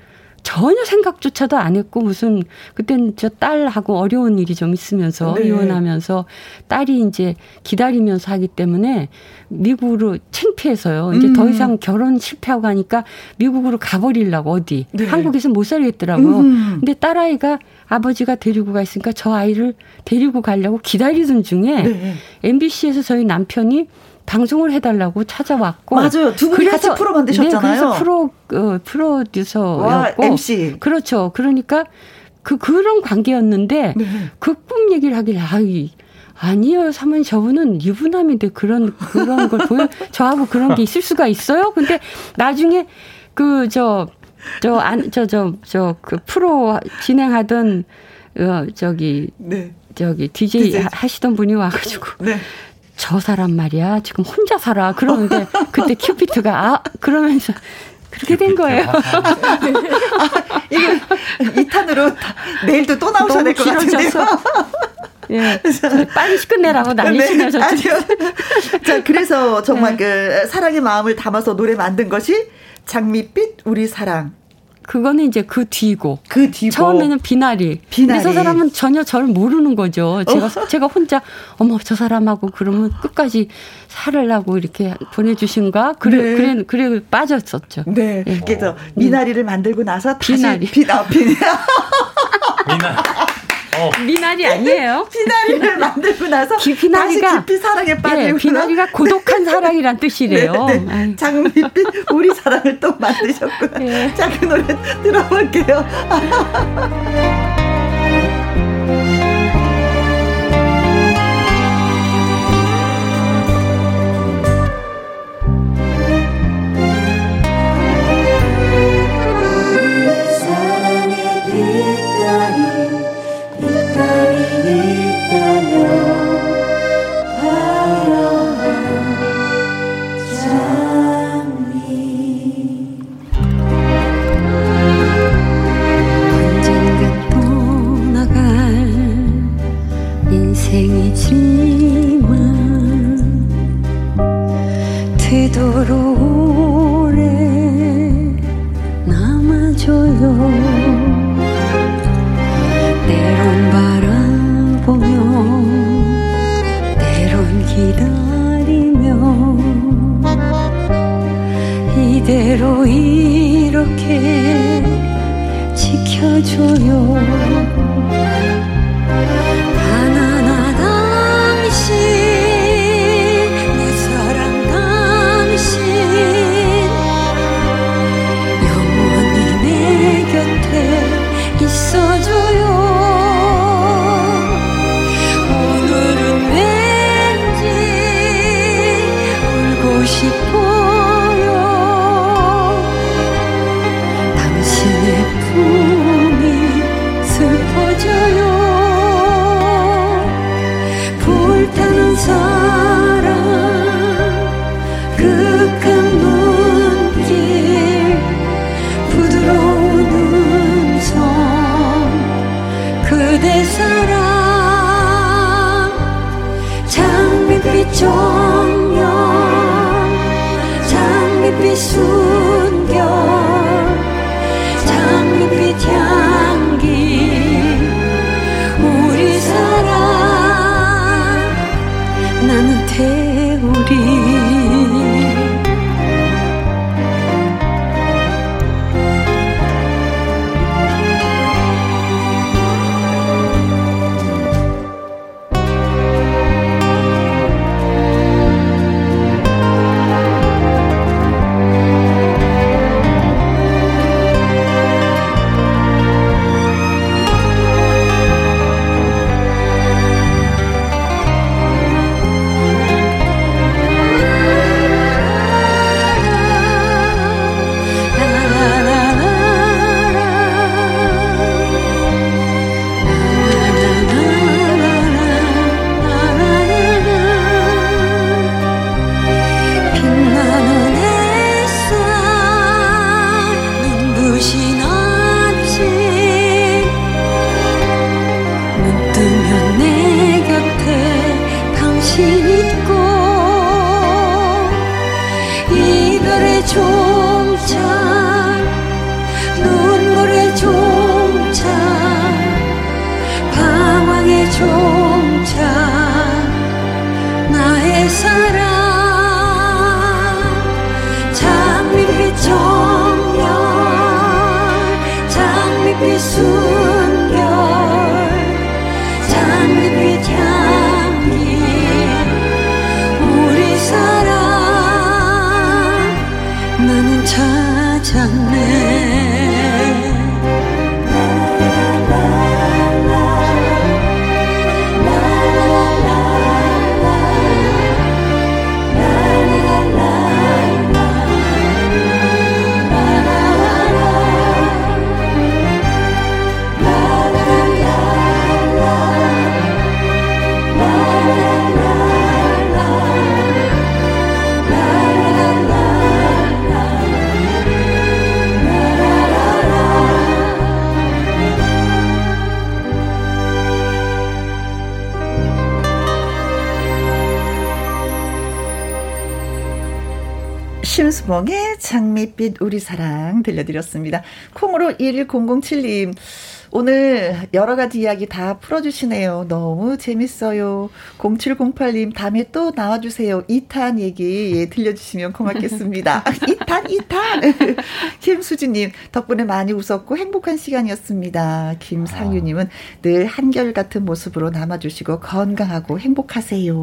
전혀 생각조차도 안 했고 무슨 그때는 저 딸하고 어려운 일이 좀 있으면서 네. 이혼하면서 딸이 이제 기다리면서 하기 때문에 미국으로 창피해서요. 이제 음. 더 이상 결혼 실패하고 하니까 미국으로 가버리려고 어디 네. 한국에서 못 살겠더라고요. 음. 근데 딸아이가 아버지가 데리고 가 있으니까 저 아이를 데리고 가려고 기다리던 중에 네. MBC에서 저희 남편이 방송을 해달라고 찾아왔고 맞아요 두 분이 그래서, 같이 프로 만드셨잖아요. 네, 그래서 프로 어, 프로듀서였고 MC 그렇죠. 그러니까 그 그런 관계였는데 네. 그꿈 얘기를 하길 아이 아니요, 사모님 저분은 유부남인데 그런 그런 걸 보여 저하고 그런 게 있을 수가 있어요? 근데 나중에 그 저 저 안 저 저 저 그 프로 진행하던 어 저기 네. 저기 DJ, DJ 하시던 분이 와가지고 네. 저 사람 말이야 지금 혼자 살아 그러는데 그때 큐피트가 아 그러면서 그렇게 된 거예요. 아, 이거 2탄으로 내일도 또 나오셔야 될 것 같은데요. 예. 빨리 끝내라고 난리시네요, 네. 아니요. 자, 그래서 정말 네. 그 사랑의 마음을 담아서 노래 만든 것이 장밋빛 우리 사랑. 그거는 이제 그 뒤고. 그 뒤고. 처음에는 비나리. 비나리. 근데 저 사람은 전혀 저를 모르는 거죠. 제가, 어. 제가 혼자, 어머, 저 사람하고 그러면 끝까지 살으려고 이렇게 보내주신가? 그래, 네. 그래, 그래, 빠졌었죠. 네. 네. 그래서 미나리를 만들고 나서 다시. 비나리. 비나, 비나. 미나리. 어. 미나리 아니에요? 비나리를 만들고 나서 기, 비나리가, 깊이 사랑에 빠지고 예, 비나리가 고독한 사랑이란 뜻이래요. 네, 네. 장밋빛 우리 사랑을 또 만드셨구나. 예. 자, 그 노래 들어볼게요. 지켜줘 joy. 심수봉의 장밋빛 우리 사랑 들려드렸습니다. 콩으로 1107님. 오늘 여러 가지 이야기 다 풀어주시네요. 너무 재밌어요. 0708님, 다음에 또 나와주세요. 2탄 얘기 예, 들려주시면 고맙겠습니다. 2탄, 2탄! 김수진님, 덕분에 많이 웃었고 행복한 시간이었습니다. 김상유님은 늘 한결같은 모습으로 남아주시고 건강하고 행복하세요.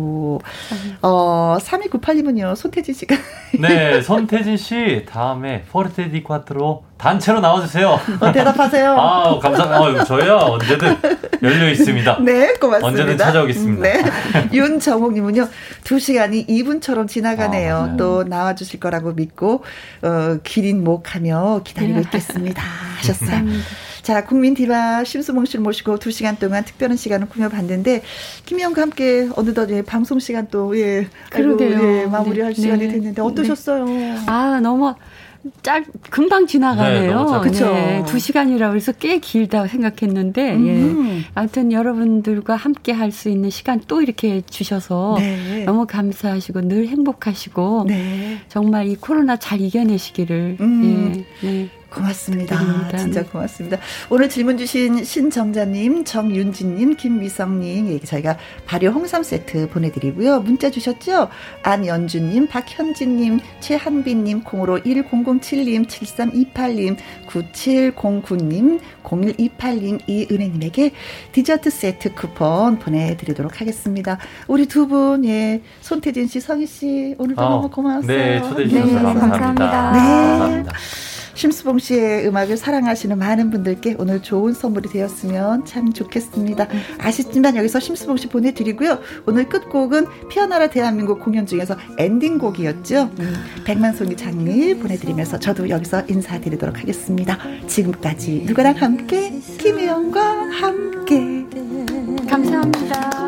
어, 3298님은요, 손태진 씨가. 네, 손태진 씨, 다음에 포르테디 콰트로 단체로 나와주세요. 어, 대답하세요. 아, 감사합니다. 어, 저희야 언제든 열려 있습니다. 네, 고맙습니다. 언제든 찾아오겠습니다. 네. 윤정옥님은요, 두 시간이 2분처럼 지나가네요. 아, 또 나와주실 거라고 믿고, 어, 기린 목하며 기다리고 있겠습니다. 하셨어요. 자, 국민 디바 심수봉 씨를 모시고 두 시간 동안 특별한 시간을 꾸며봤는데, 김희영과 함께 어느덧 예, 방송 시간 또, 예, 그러게요. 예, 마무리할 네. 시간이 됐는데, 어떠셨어요? 네. 아, 너무, 짤 금방 지나가네요. 네, 그렇죠. 네, 두 시간이라 그래서 꽤 길다고 생각했는데 음. 예. 아무튼 여러분들과 함께 할 수 있는 시간 또 이렇게 주셔서 네. 너무 감사하시고 늘 행복하시고 네. 정말 이 코로나 잘 이겨내시기를 음. 예. 네. 고맙습니다. 드립니다. 진짜 네. 고맙습니다. 오늘 질문 주신 신정자님, 정윤진님, 김미성님, 저희가 발효 홍삼 세트 보내드리고요. 문자 주셨죠? 안연주님, 박현진님, 최한빈님, 콩으로 1007님, 7328님, 9709님, 0128님, 이은혜님에게 디저트 세트 쿠폰 보내드리도록 하겠습니다. 우리 두 분, 예, 손태진 씨, 성희 씨, 오늘도 어, 너무 고마웠어요. 네, 초대해 주셔서 네, 감사합니다. 감사합니다. 네. 감사합니다. 심수봉 씨의 음악을 사랑하시는 많은 분들께 오늘 좋은 선물이 되었으면 참 좋겠습니다. 아쉽지만 여기서 심수봉 씨 보내드리고요. 오늘 끝곡은 피어나라 대한민국 공연 중에서 엔딩곡이었죠. 백만송이 장미 보내드리면서 저도 여기서 인사드리도록 하겠습니다. 지금까지 누구랑 함께 김혜영과 함께 감사합니다.